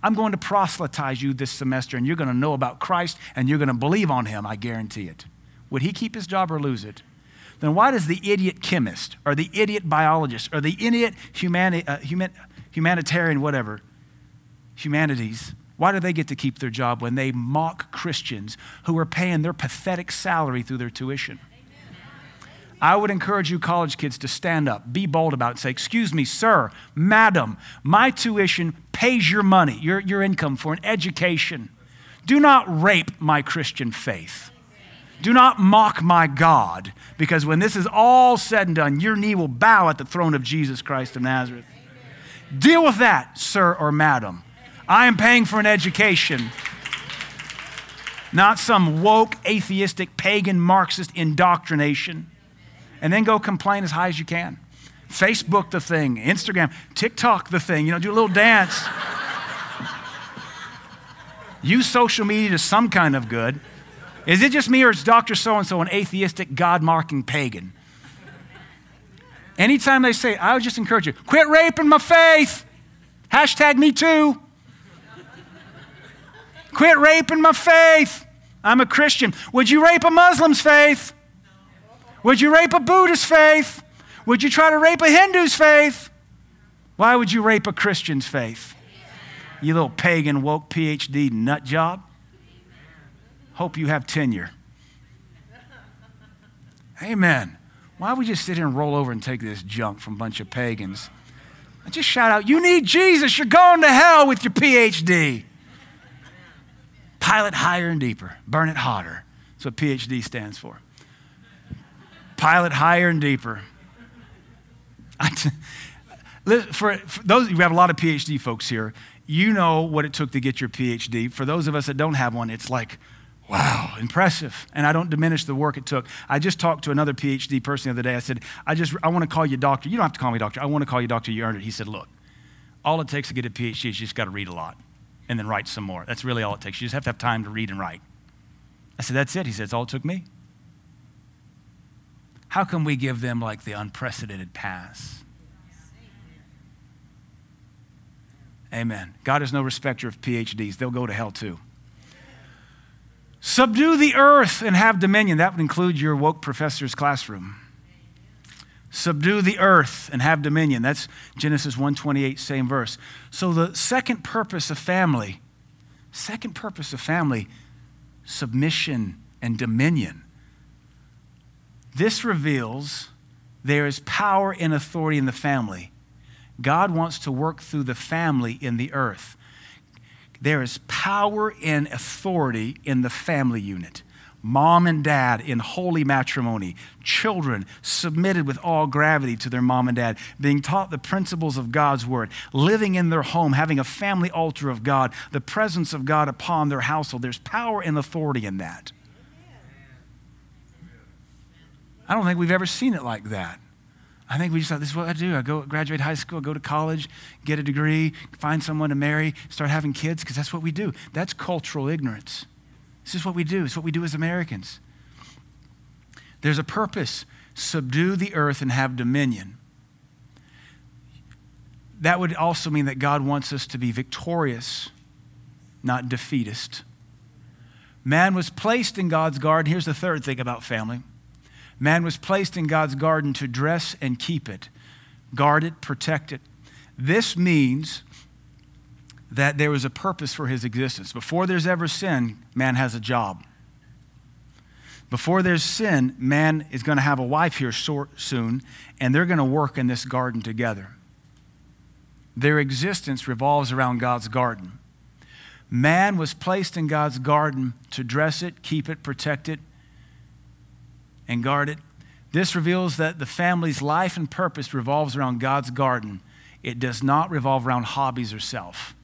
I'm going to proselytize you this semester, and you're going to know about Christ and you're going to believe on him. I guarantee it. Would he keep his job or lose it? then why does the idiot chemist or the idiot biologist or the idiot humani- uh, human- humanitarian, whatever, humanities, why do they get to keep their job when they mock Christians who are paying their pathetic salary through their tuition? I would encourage you, college kids, to stand up, be bold about it, say, Excuse me, sir, madam, my tuition pays your money, your, your income for an education. Do not rape my Christian faith. Do not mock my God, because when this is all said and done, your knee will bow at the throne of Jesus Christ of Nazareth. Deal with that, sir or madam. I am paying for an education, not some woke, atheistic, pagan, Marxist indoctrination. And then go complain as high as you can. Facebook the thing, Instagram, TikTok the thing, you know, do a little dance. Use social media to some kind of good. Is it just me or is Dr. So and so an atheistic, God marking pagan? Anytime they say, I would just encourage you, quit raping my faith. Hashtag me too. quit raping my faith. I'm a Christian. Would you rape a Muslim's faith? Would you rape a Buddhist faith? Would you try to rape a Hindu's faith? Why would you rape a Christian's faith? You little pagan woke PhD nut job. Hope you have tenure. Amen. Why would we just sit here and roll over and take this junk from a bunch of pagans? I just shout out, You need Jesus. You're going to hell with your PhD. Pilot higher and deeper, burn it hotter. That's what PhD stands for. Pilot higher and deeper. for, for those, we have a lot of PhD folks here. You know what it took to get your PhD. For those of us that don't have one, it's like, Wow, impressive. And I don't diminish the work it took. I just talked to another PhD person the other day. I said, I just I want to call you doctor. You don't have to call me doctor. I want to call you doctor. You earned it. He said, Look, all it takes to get a PhD is you just got to read a lot and then write some more. That's really all it takes. You just have to have time to read and write. I said, That's it. He said, It's all it took me. How can we give them like the unprecedented pass? Amen. God is no respecter of PhDs. They'll go to hell too. Subdue the earth and have dominion. That would include your woke professor's classroom. Subdue the earth and have dominion. That's Genesis 128, same verse. So the second purpose of family, second purpose of family, submission and dominion. This reveals there is power and authority in the family. God wants to work through the family in the earth. There is power and authority in the family unit. Mom and dad in holy matrimony, children submitted with all gravity to their mom and dad, being taught the principles of God's word, living in their home, having a family altar of God, the presence of God upon their household. There's power and authority in that. I don't think we've ever seen it like that. I think we just thought this is what I do. I go graduate high school, go to college, get a degree, find someone to marry, start having kids, because that's what we do. That's cultural ignorance. This is what we do. It's what we do as Americans. There's a purpose subdue the earth and have dominion. That would also mean that God wants us to be victorious, not defeatist. Man was placed in God's garden. Here's the third thing about family Man was placed in God's garden to dress and keep it, guard it, protect it. This means that there was a purpose for his existence. Before there's ever sin, man has a job. Before there's sin, man is going to have a wife here soon, and they're going to work in this garden together. Their existence revolves around God's garden. Man was placed in God's garden to dress it, keep it, protect it, and guard it. This reveals that the family's life and purpose revolves around God's garden. It does not revolve around hobbies or self.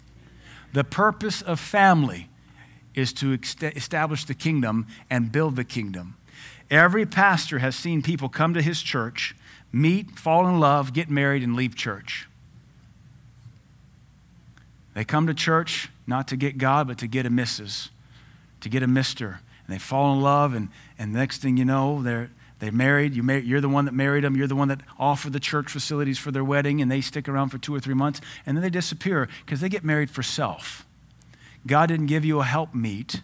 The purpose of family is to establish the kingdom and build the kingdom. Every pastor has seen people come to his church, meet, fall in love, get married, and leave church. They come to church not to get God, but to get a missus, to get a mister, and they fall in love, and, and next thing you know, they're, they're married. You you're the one that married them. You're the one that offered the church facilities for their wedding, and they stick around for two or three months, and then they disappear because they get married for self. God didn't give you a helpmeet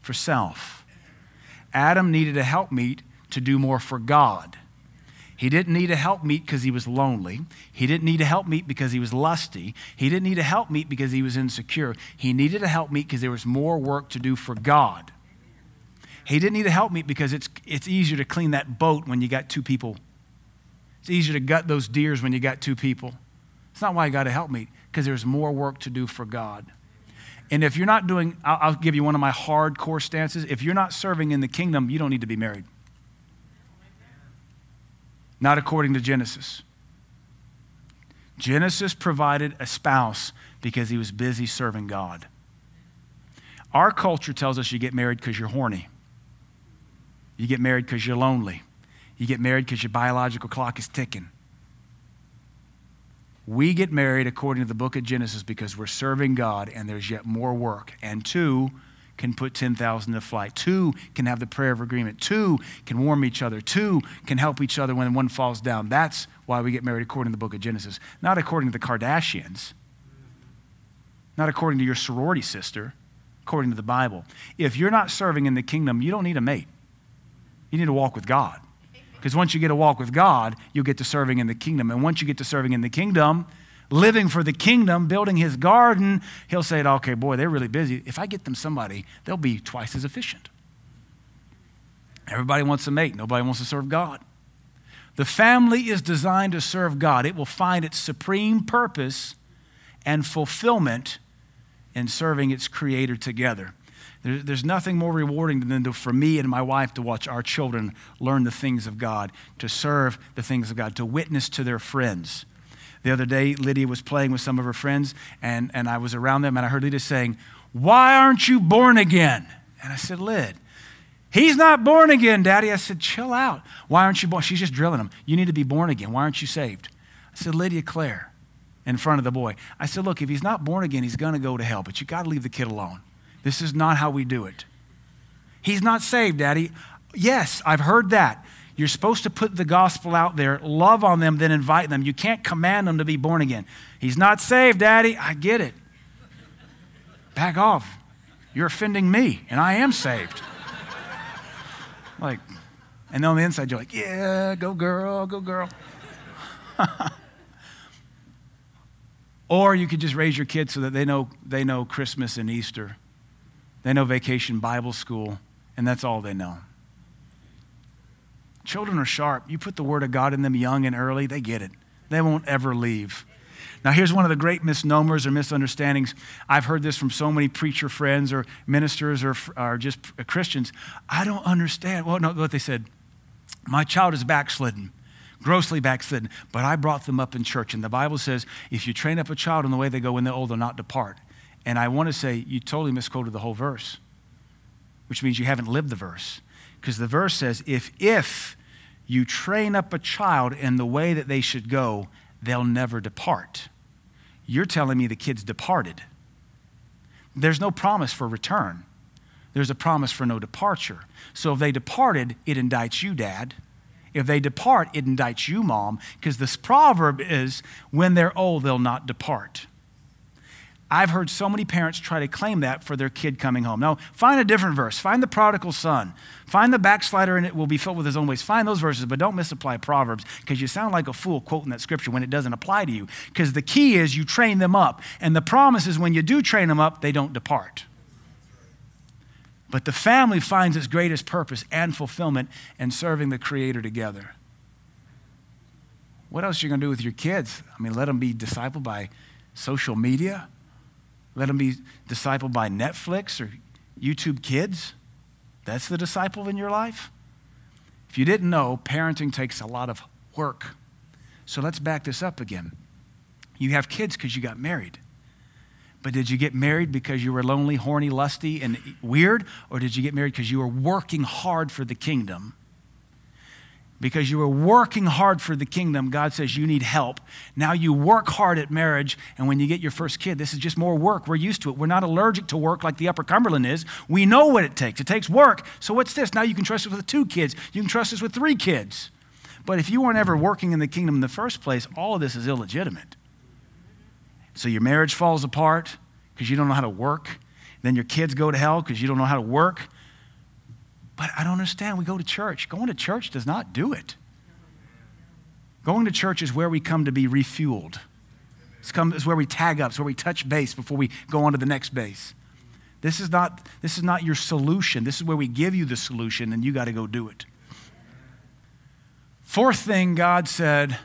for self. Adam needed a helpmeet to do more for God. He didn't need a helpmeet because he was lonely. He didn't need a helpmeet because he was lusty. He didn't need a helpmeet because he was insecure. He needed a helpmeet because there was more work to do for God. He didn't need to help me because it's, it's easier to clean that boat when you got two people. It's easier to gut those deers when you got two people. It's not why you got to help me, because there's more work to do for God. And if you're not doing, I'll, I'll give you one of my hardcore stances. If you're not serving in the kingdom, you don't need to be married. Not according to Genesis. Genesis provided a spouse because he was busy serving God. Our culture tells us you get married because you're horny. You get married because you're lonely. You get married because your biological clock is ticking. We get married according to the book of Genesis because we're serving God and there's yet more work. And two, can put 10,000 to flight. Two can have the prayer of agreement. Two can warm each other. Two can help each other when one falls down. That's why we get married according to the book of Genesis, not according to the Kardashians, not according to your sorority sister, according to the Bible. If you're not serving in the kingdom, you don't need a mate. You need to walk with God. Because once you get a walk with God, you'll get to serving in the kingdom. And once you get to serving in the kingdom, living for the kingdom, building his garden, he'll say, okay, boy, they're really busy. If I get them somebody, they'll be twice as efficient. Everybody wants a mate, nobody wants to serve God. The family is designed to serve God. It will find its supreme purpose and fulfillment in serving its creator together. There's nothing more rewarding than to, for me and my wife to watch our children learn the things of God, to serve the things of God, to witness to their friends. The other day, Lydia was playing with some of her friends, and, and I was around them, and I heard Lydia saying, Why aren't you born again? And I said, Lyd, he's not born again, Daddy. I said, Chill out. Why aren't you born? She's just drilling him. You need to be born again. Why aren't you saved? I said, Lydia Claire, in front of the boy. I said, Look, if he's not born again, he's going to go to hell, but you got to leave the kid alone. This is not how we do it. He's not saved, Daddy. Yes, I've heard that. You're supposed to put the gospel out there, love on them, then invite them. You can't command them to be born again. He's not saved, Daddy. I get it. Back off. You're offending me, and I am saved. like, and then on the inside, you're like, yeah, go girl, go girl. or you could just raise your kids so that they know, they know Christmas and Easter. They know vacation Bible school, and that's all they know. Children are sharp. You put the Word of God in them young and early, they get it. They won't ever leave. Now, here's one of the great misnomers or misunderstandings. I've heard this from so many preacher friends or ministers or, or just uh, Christians. I don't understand. Well, no, what they said. My child is backslidden, grossly backslidden, but I brought them up in church. And the Bible says if you train up a child in the way they go when they're old, they'll not depart. And I want to say, you totally misquoted the whole verse, which means you haven't lived the verse. Because the verse says, if, if you train up a child in the way that they should go, they'll never depart. You're telling me the kid's departed. There's no promise for return. There's a promise for no departure. So if they departed, it indicts you, Dad. If they depart, it indicts you, Mom, because this proverb is when they're old, they'll not depart. I've heard so many parents try to claim that for their kid coming home. Now, find a different verse. Find the prodigal son. Find the backslider and it will be filled with his own ways. Find those verses, but don't misapply Proverbs because you sound like a fool quoting that scripture when it doesn't apply to you. Because the key is you train them up. And the promise is when you do train them up, they don't depart. But the family finds its greatest purpose and fulfillment in serving the Creator together. What else are you going to do with your kids? I mean, let them be discipled by social media? Let them be discipled by Netflix or YouTube Kids. That's the disciple in your life. If you didn't know, parenting takes a lot of work. So let's back this up again. You have kids because you got married. But did you get married because you were lonely, horny, lusty, and weird? Or did you get married because you were working hard for the kingdom? Because you were working hard for the kingdom, God says you need help. Now you work hard at marriage, and when you get your first kid, this is just more work. We're used to it. We're not allergic to work like the Upper Cumberland is. We know what it takes. It takes work. So what's this? Now you can trust us with two kids. You can trust us with three kids. But if you weren't ever working in the kingdom in the first place, all of this is illegitimate. So your marriage falls apart because you don't know how to work. Then your kids go to hell because you don't know how to work. But I don't understand. We go to church. Going to church does not do it. Going to church is where we come to be refueled. It's, come, it's where we tag up, it's where we touch base before we go on to the next base. This is not, this is not your solution. This is where we give you the solution and you got to go do it. Fourth thing God said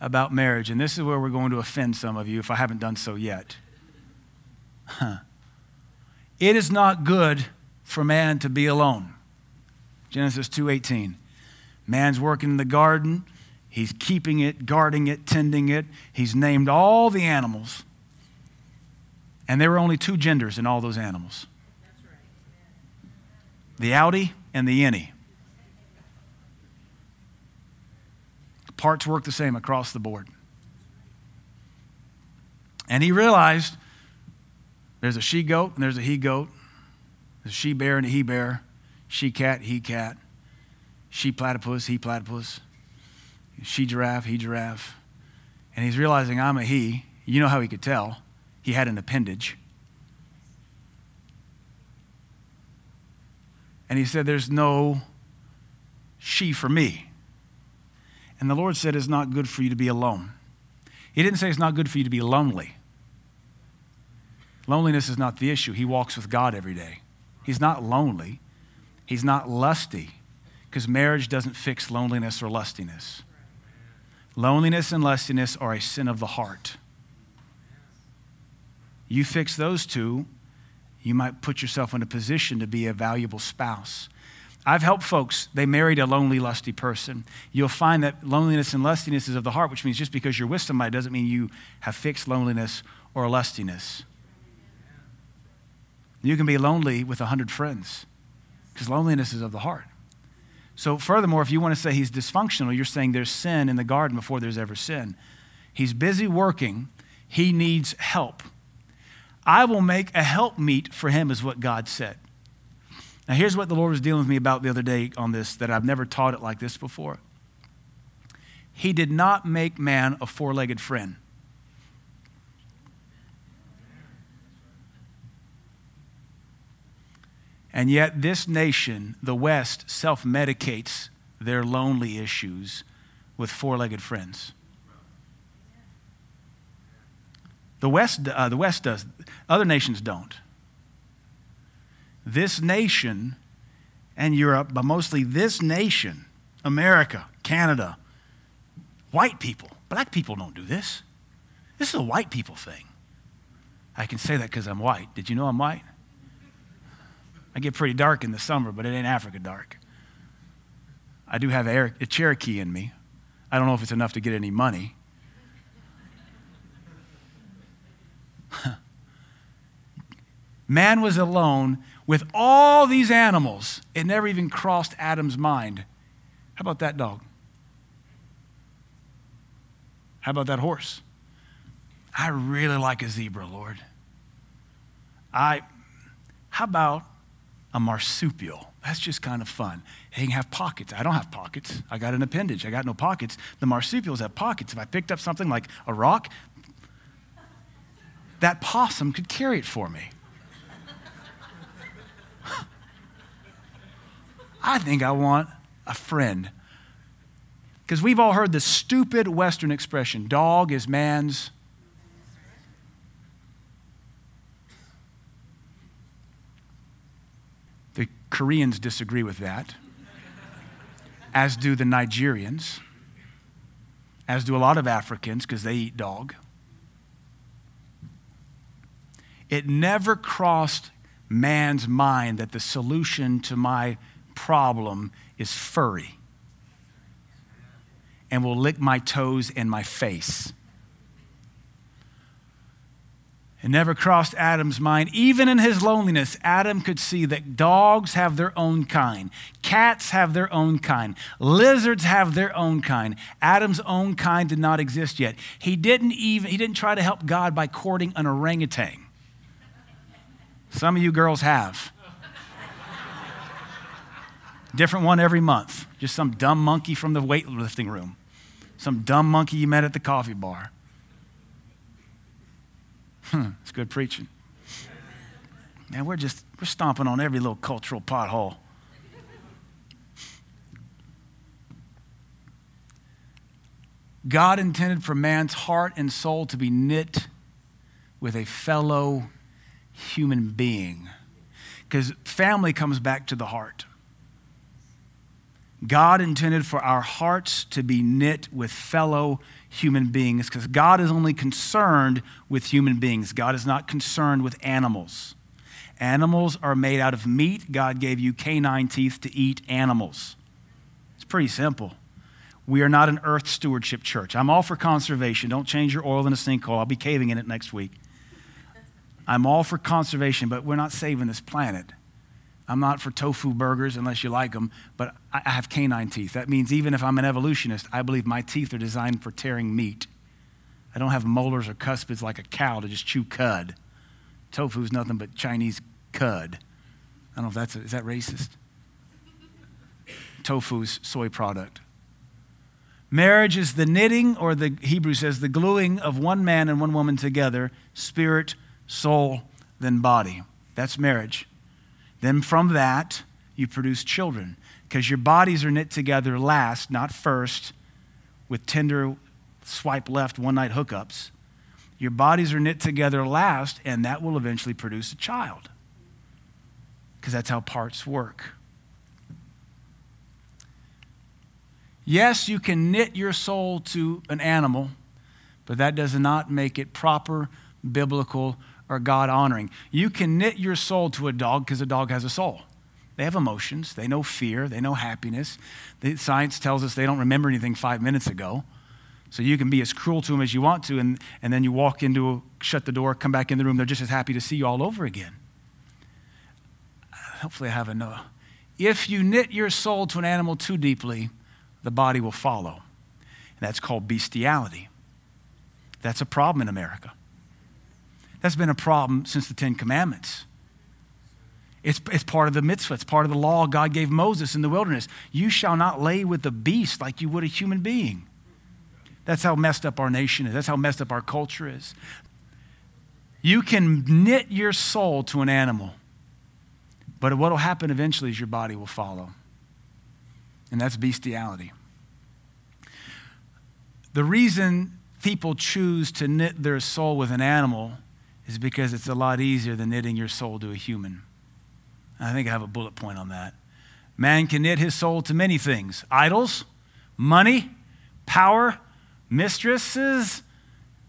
about marriage, and this is where we're going to offend some of you if I haven't done so yet. Huh. It is not good for man to be alone. Genesis 2:18. Man's working in the garden. He's keeping it, guarding it, tending it. He's named all the animals. And there were only two genders in all those animals. The outie and the innie. Parts work the same across the board. And he realized there's a she goat and there's a he goat. There's a she bear and a he bear, she cat, he cat, she platypus, he platypus, she giraffe, he giraffe. And he's realizing I'm a he. You know how he could tell. He had an appendage. And he said, There's no she for me. And the Lord said, It's not good for you to be alone. He didn't say it's not good for you to be lonely. Loneliness is not the issue. He walks with God every day. He's not lonely, he's not lusty, because marriage doesn't fix loneliness or lustiness. Loneliness and lustiness are a sin of the heart. You fix those two, you might put yourself in a position to be a valuable spouse. I've helped folks, they married a lonely, lusty person. You'll find that loneliness and lustiness is of the heart, which means just because you're with somebody doesn't mean you have fixed loneliness or lustiness. You can be lonely with 100 friends because loneliness is of the heart. So, furthermore, if you want to say he's dysfunctional, you're saying there's sin in the garden before there's ever sin. He's busy working, he needs help. I will make a help meet for him, is what God said. Now, here's what the Lord was dealing with me about the other day on this that I've never taught it like this before. He did not make man a four legged friend. And yet, this nation, the West, self medicates their lonely issues with four legged friends. The West, uh, the West does, other nations don't. This nation and Europe, but mostly this nation, America, Canada, white people, black people don't do this. This is a white people thing. I can say that because I'm white. Did you know I'm white? I get pretty dark in the summer, but it ain't Africa dark. I do have a Cherokee in me. I don't know if it's enough to get any money. Man was alone with all these animals. It never even crossed Adam's mind. How about that dog? How about that horse? I really like a zebra, Lord. I how about a marsupial? That's just kind of fun. They can have pockets. I don't have pockets. I got an appendage. I got no pockets. The marsupials have pockets. If I picked up something like a rock, that possum could carry it for me. I think I want a friend. Because we've all heard the stupid Western expression dog is man's. The Koreans disagree with that, as do the Nigerians, as do a lot of Africans because they eat dog. It never crossed man's mind that the solution to my problem is furry and will lick my toes and my face. It never crossed Adam's mind. Even in his loneliness, Adam could see that dogs have their own kind, cats have their own kind, lizards have their own kind. Adam's own kind did not exist yet. He didn't even he didn't try to help God by courting an orangutan. Some of you girls have. Different one every month. Just some dumb monkey from the weightlifting room. Some dumb monkey you met at the coffee bar. Hmm, it's good preaching. Man, we're just we're stomping on every little cultural pothole. God intended for man's heart and soul to be knit with a fellow human being. Because family comes back to the heart. God intended for our hearts to be knit with fellow human beings because God is only concerned with human beings. God is not concerned with animals. Animals are made out of meat. God gave you canine teeth to eat animals. It's pretty simple. We are not an earth stewardship church. I'm all for conservation. Don't change your oil in a sinkhole. I'll be caving in it next week. I'm all for conservation, but we're not saving this planet. I'm not for tofu burgers unless you like them, but I have canine teeth. That means even if I'm an evolutionist, I believe my teeth are designed for tearing meat. I don't have molars or cuspids like a cow to just chew cud. Tofu is nothing but Chinese cud. I don't know if that's, a, is that racist? Tofu's soy product. Marriage is the knitting, or the Hebrew says, the gluing of one man and one woman together, spirit, soul, then body. That's marriage. Then from that, you produce children because your bodies are knit together last, not first, with tender swipe left one night hookups. Your bodies are knit together last, and that will eventually produce a child because that's how parts work. Yes, you can knit your soul to an animal, but that does not make it proper, biblical, or God honoring. You can knit your soul to a dog because a dog has a soul. They have emotions, they know fear, they know happiness. The science tells us they don't remember anything five minutes ago. So you can be as cruel to them as you want to, and, and then you walk into, a, shut the door, come back in the room, they're just as happy to see you all over again. Hopefully, I have enough. If you knit your soul to an animal too deeply, the body will follow. And that's called bestiality. That's a problem in America. That's been a problem since the Ten Commandments. It's, it's part of the mitzvah, it's part of the law God gave Moses in the wilderness. You shall not lay with a beast like you would a human being. That's how messed up our nation is. That's how messed up our culture is. You can knit your soul to an animal, but what will happen eventually is your body will follow. And that's bestiality. The reason people choose to knit their soul with an animal is because it's a lot easier than knitting your soul to a human. I think I have a bullet point on that. Man can knit his soul to many things idols, money, power, mistresses,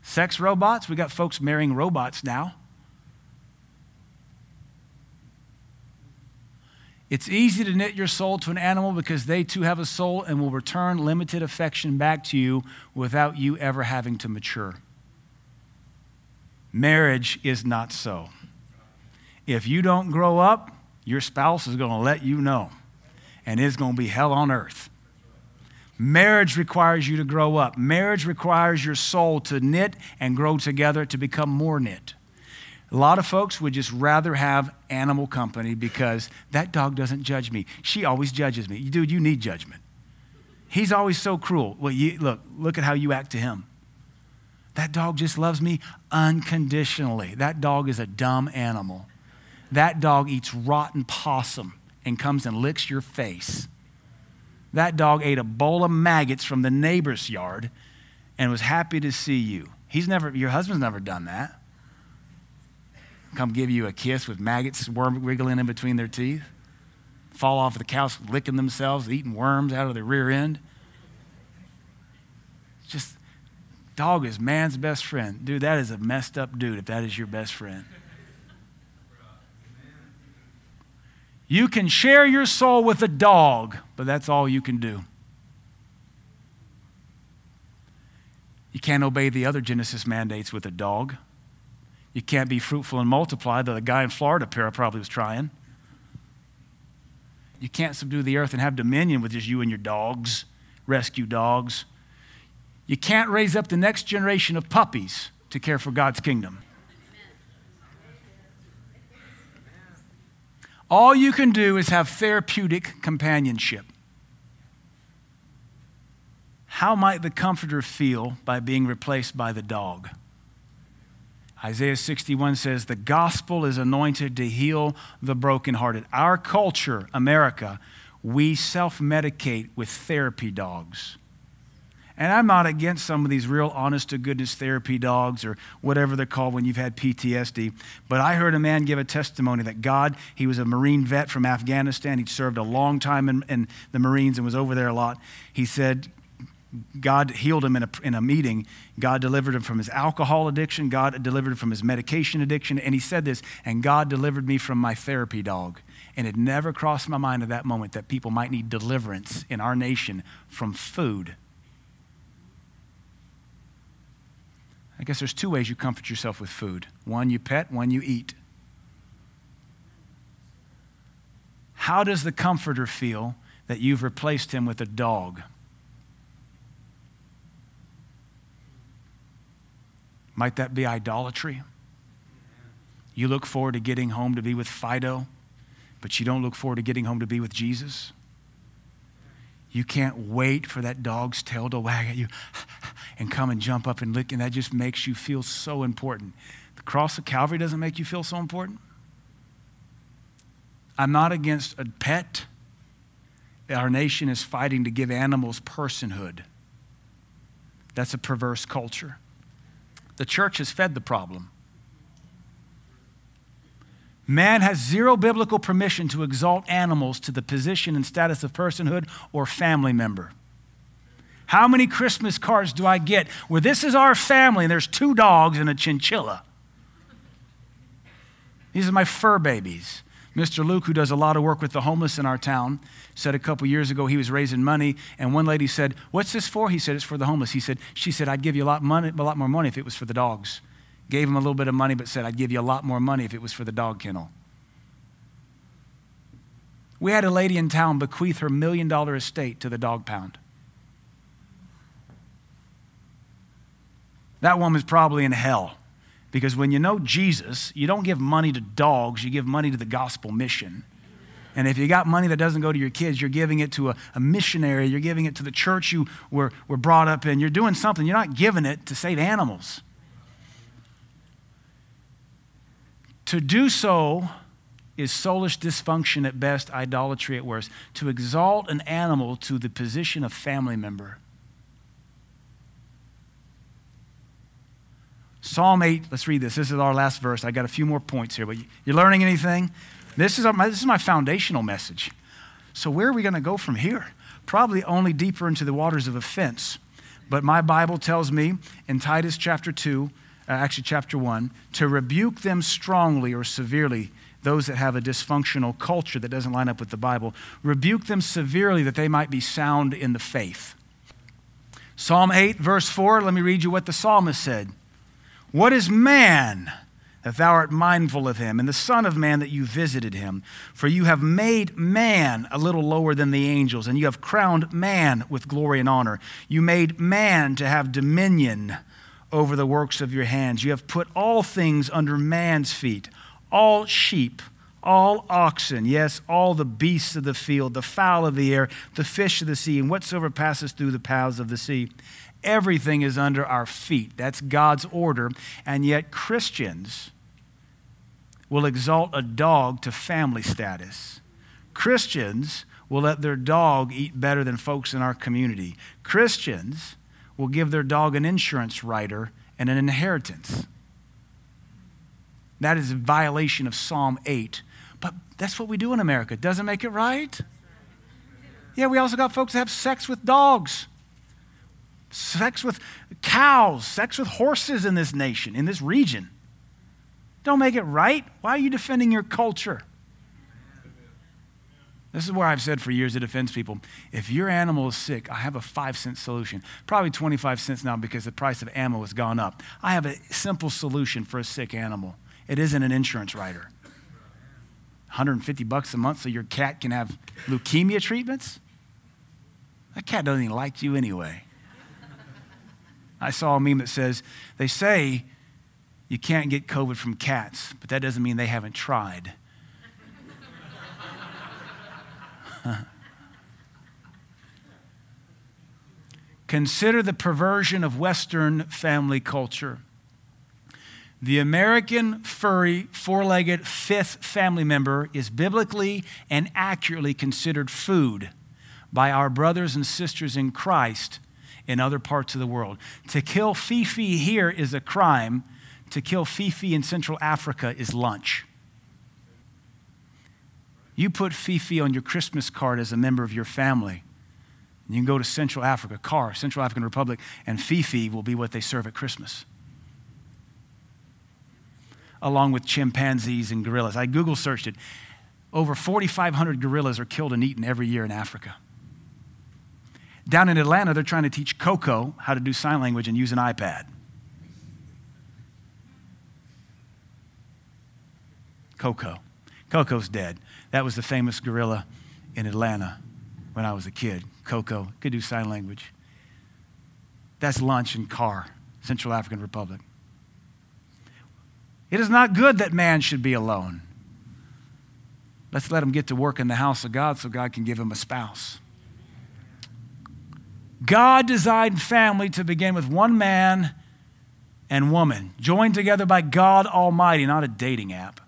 sex robots. We got folks marrying robots now. It's easy to knit your soul to an animal because they too have a soul and will return limited affection back to you without you ever having to mature. Marriage is not so. If you don't grow up, your spouse is going to let you know, and it's going to be hell on earth. Marriage requires you to grow up. Marriage requires your soul to knit and grow together to become more knit. A lot of folks would just rather have animal company because that dog doesn't judge me. She always judges me. Dude, you need judgment. He's always so cruel. Well, you, look, look at how you act to him. That dog just loves me unconditionally. That dog is a dumb animal. That dog eats rotten possum and comes and licks your face. That dog ate a bowl of maggots from the neighbor's yard and was happy to see you. He's never, your husband's never done that come give you a kiss with maggots worm, wiggling in between their teeth, fall off the couch licking themselves, eating worms out of their rear end. Just, dog is man's best friend. Dude, that is a messed up dude if that is your best friend. You can share your soul with a dog, but that's all you can do. You can't obey the other Genesis mandates with a dog. You can't be fruitful and multiply, though the guy in Florida probably was trying. You can't subdue the earth and have dominion with just you and your dogs, rescue dogs. You can't raise up the next generation of puppies to care for God's kingdom. All you can do is have therapeutic companionship. How might the comforter feel by being replaced by the dog? Isaiah 61 says, The gospel is anointed to heal the brokenhearted. Our culture, America, we self medicate with therapy dogs. And I'm not against some of these real honest to goodness therapy dogs or whatever they're called when you've had PTSD. But I heard a man give a testimony that God, he was a Marine vet from Afghanistan. He'd served a long time in, in the Marines and was over there a lot. He said, God healed him in a, in a meeting. God delivered him from his alcohol addiction. God delivered him from his medication addiction. And he said this, and God delivered me from my therapy dog. And it never crossed my mind at that moment that people might need deliverance in our nation from food. I guess there's two ways you comfort yourself with food one you pet, one you eat. How does the comforter feel that you've replaced him with a dog? Might that be idolatry? You look forward to getting home to be with Fido, but you don't look forward to getting home to be with Jesus? You can't wait for that dog's tail to wag at you and come and jump up and lick, and that just makes you feel so important. The cross of Calvary doesn't make you feel so important. I'm not against a pet. Our nation is fighting to give animals personhood. That's a perverse culture. The church has fed the problem. Man has zero biblical permission to exalt animals to the position and status of personhood or family member. How many Christmas cards do I get where this is our family and there's two dogs and a chinchilla? These are my fur babies. Mr. Luke, who does a lot of work with the homeless in our town, said a couple years ago he was raising money, and one lady said, What's this for? He said, It's for the homeless. He said, She said, I'd give you a lot, money, a lot more money if it was for the dogs. Gave him a little bit of money, but said, I'd give you a lot more money if it was for the dog kennel. We had a lady in town bequeath her million dollar estate to the dog pound. That woman's probably in hell. Because when you know Jesus, you don't give money to dogs, you give money to the gospel mission. And if you got money that doesn't go to your kids, you're giving it to a, a, missionary, you're giving it to the church you were, were brought up in, you're doing something. You're not giving it to save animals. To do so is soulish dysfunction at best, idolatry at worst. To exalt an animal to the position of family member Psalm 8, let's read this. This is our last verse. I got a few more points here, but you're learning anything? This is, my, this is my foundational message. So, where are we going to go from here? Probably only deeper into the waters of offense. But my Bible tells me in Titus chapter 2, uh, actually chapter 1, to rebuke them strongly or severely, those that have a dysfunctional culture that doesn't line up with the Bible. Rebuke them severely that they might be sound in the faith. Psalm 8, verse 4, let me read you what the psalmist said. What is man that thou art mindful of him, and the Son of Man that you visited him? For you have made man a little lower than the angels, and you have crowned man with glory and honor. You made man to have dominion over the works of your hands. You have put all things under man's feet, all sheep, all oxen, yes, all the beasts of the field, the fowl of the air, the fish of the sea, and whatsoever passes through the paths of the sea Everything is under our feet. That's God's order. And yet, Christians will exalt a dog to family status. Christians will let their dog eat better than folks in our community. Christians will give their dog an insurance rider and an inheritance. That is a violation of Psalm 8. But that's what we do in America. Doesn't make it right? Yeah, we also got folks that have sex with dogs sex with cows, sex with horses in this nation, in this region. Don't make it right. Why are you defending your culture? This is where I've said for years it offends people. If your animal is sick, I have a five cent solution. Probably 25 cents now because the price of ammo has gone up. I have a simple solution for a sick animal. It isn't an insurance rider. 150 bucks a month so your cat can have leukemia treatments? That cat doesn't even like you anyway. I saw a meme that says, they say you can't get COVID from cats, but that doesn't mean they haven't tried. Consider the perversion of Western family culture. The American furry, four legged, fifth family member is biblically and accurately considered food by our brothers and sisters in Christ in other parts of the world. To kill Fifi here is a crime. To kill Fifi in Central Africa is lunch. You put Fifi on your Christmas card as a member of your family. You can go to Central Africa, CAR, Central African Republic, and Fifi will be what they serve at Christmas. Along with chimpanzees and gorillas. I Google searched it. Over 4,500 gorillas are killed and eaten every year in Africa. Down in Atlanta, they're trying to teach Coco how to do sign language and use an iPad. Coco. Coco's dead. That was the famous gorilla in Atlanta when I was a kid. Coco could do sign language. That's lunch in CAR, Central African Republic. It is not good that man should be alone. Let's let him get to work in the house of God so God can give him a spouse. God designed family to begin with one man and woman, joined together by God Almighty, not a dating app.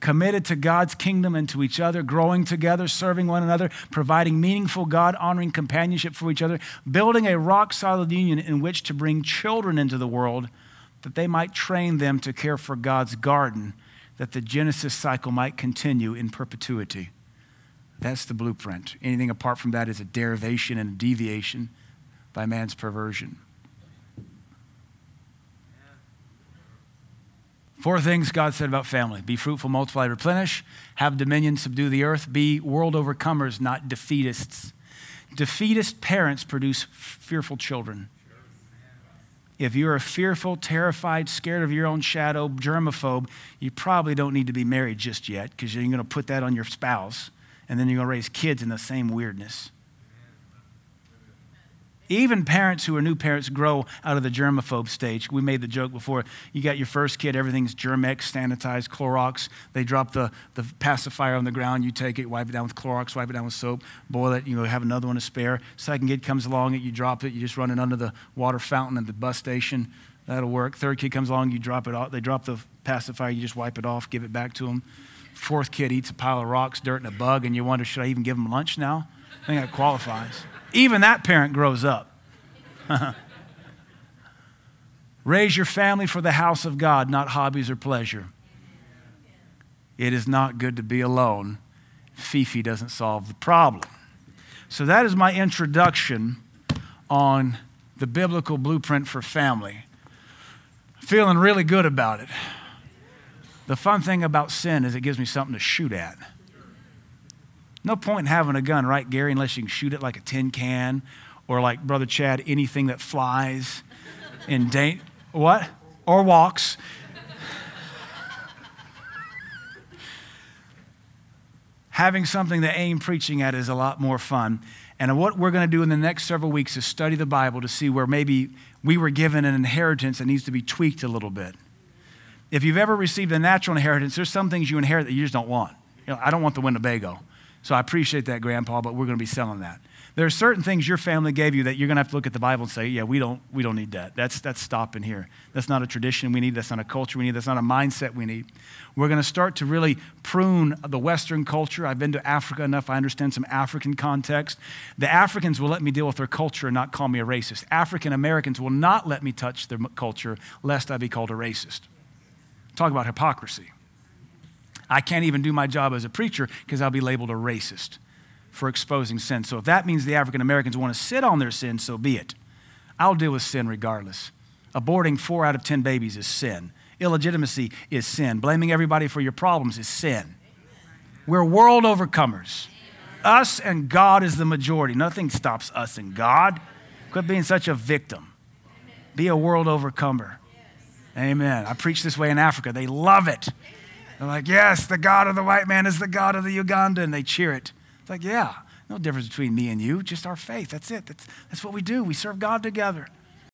Committed to God's kingdom and to each other, growing together, serving one another, providing meaningful, God honoring companionship for each other, building a rock solid union in which to bring children into the world that they might train them to care for God's garden, that the Genesis cycle might continue in perpetuity. That's the blueprint. Anything apart from that is a derivation and a deviation by man's perversion. Four things God said about family be fruitful, multiply, replenish, have dominion, subdue the earth, be world overcomers, not defeatists. Defeatist parents produce fearful children. If you're a fearful, terrified, scared of your own shadow, germaphobe, you probably don't need to be married just yet because you're going to put that on your spouse and then you're going to raise kids in the same weirdness. Even parents who are new parents grow out of the germaphobe stage. We made the joke before. You got your first kid, everything's Germ-X, sanitized, Clorox. They drop the, the pacifier on the ground. You take it, wipe it down with Clorox, wipe it down with soap, boil it, you know, have another one to spare. Second kid comes along, you drop it, you just run it under the water fountain at the bus station. That'll work. Third kid comes along, you drop it off. They drop the pacifier, you just wipe it off, give it back to them. Fourth kid eats a pile of rocks, dirt, and a bug, and you wonder, should I even give him lunch now? I think that qualifies. Even that parent grows up. Raise your family for the house of God, not hobbies or pleasure. It is not good to be alone. Fifi doesn't solve the problem. So, that is my introduction on the biblical blueprint for family. Feeling really good about it. The fun thing about sin is it gives me something to shoot at. No point in having a gun, right, Gary, unless you can shoot it like a tin can or like Brother Chad, anything that flies in da- what? Or walks. Having something to aim preaching at is a lot more fun. And what we're going to do in the next several weeks is study the Bible to see where maybe we were given an inheritance that needs to be tweaked a little bit. If you've ever received a natural inheritance, there's some things you inherit that you just don't want. You know, I don't want the Winnebago. So I appreciate that, Grandpa, but we're going to be selling that. There are certain things your family gave you that you're going to have to look at the Bible and say, yeah, we don't, we don't need that. That's, that's stopping here. That's not a tradition we need. That's not a culture we need. That's not a mindset we need. We're going to start to really prune the Western culture. I've been to Africa enough. I understand some African context. The Africans will let me deal with their culture and not call me a racist. African Americans will not let me touch their culture lest I be called a racist. Talk about hypocrisy. I can't even do my job as a preacher because I'll be labeled a racist for exposing sin. So if that means the African Americans want to sit on their sin, so be it. I'll deal with sin regardless. Aborting four out of 10 babies is sin. Illegitimacy is sin. Blaming everybody for your problems is sin. We're world overcomers. Us and God is the majority. Nothing stops us and God. Quit being such a victim. Be a world overcomer. Amen. I preach this way in Africa. They love it. They're like, yes, the God of the white man is the God of the Uganda, and they cheer it. It's like, yeah, no difference between me and you, just our faith. That's it. That's, that's what we do. We serve God together.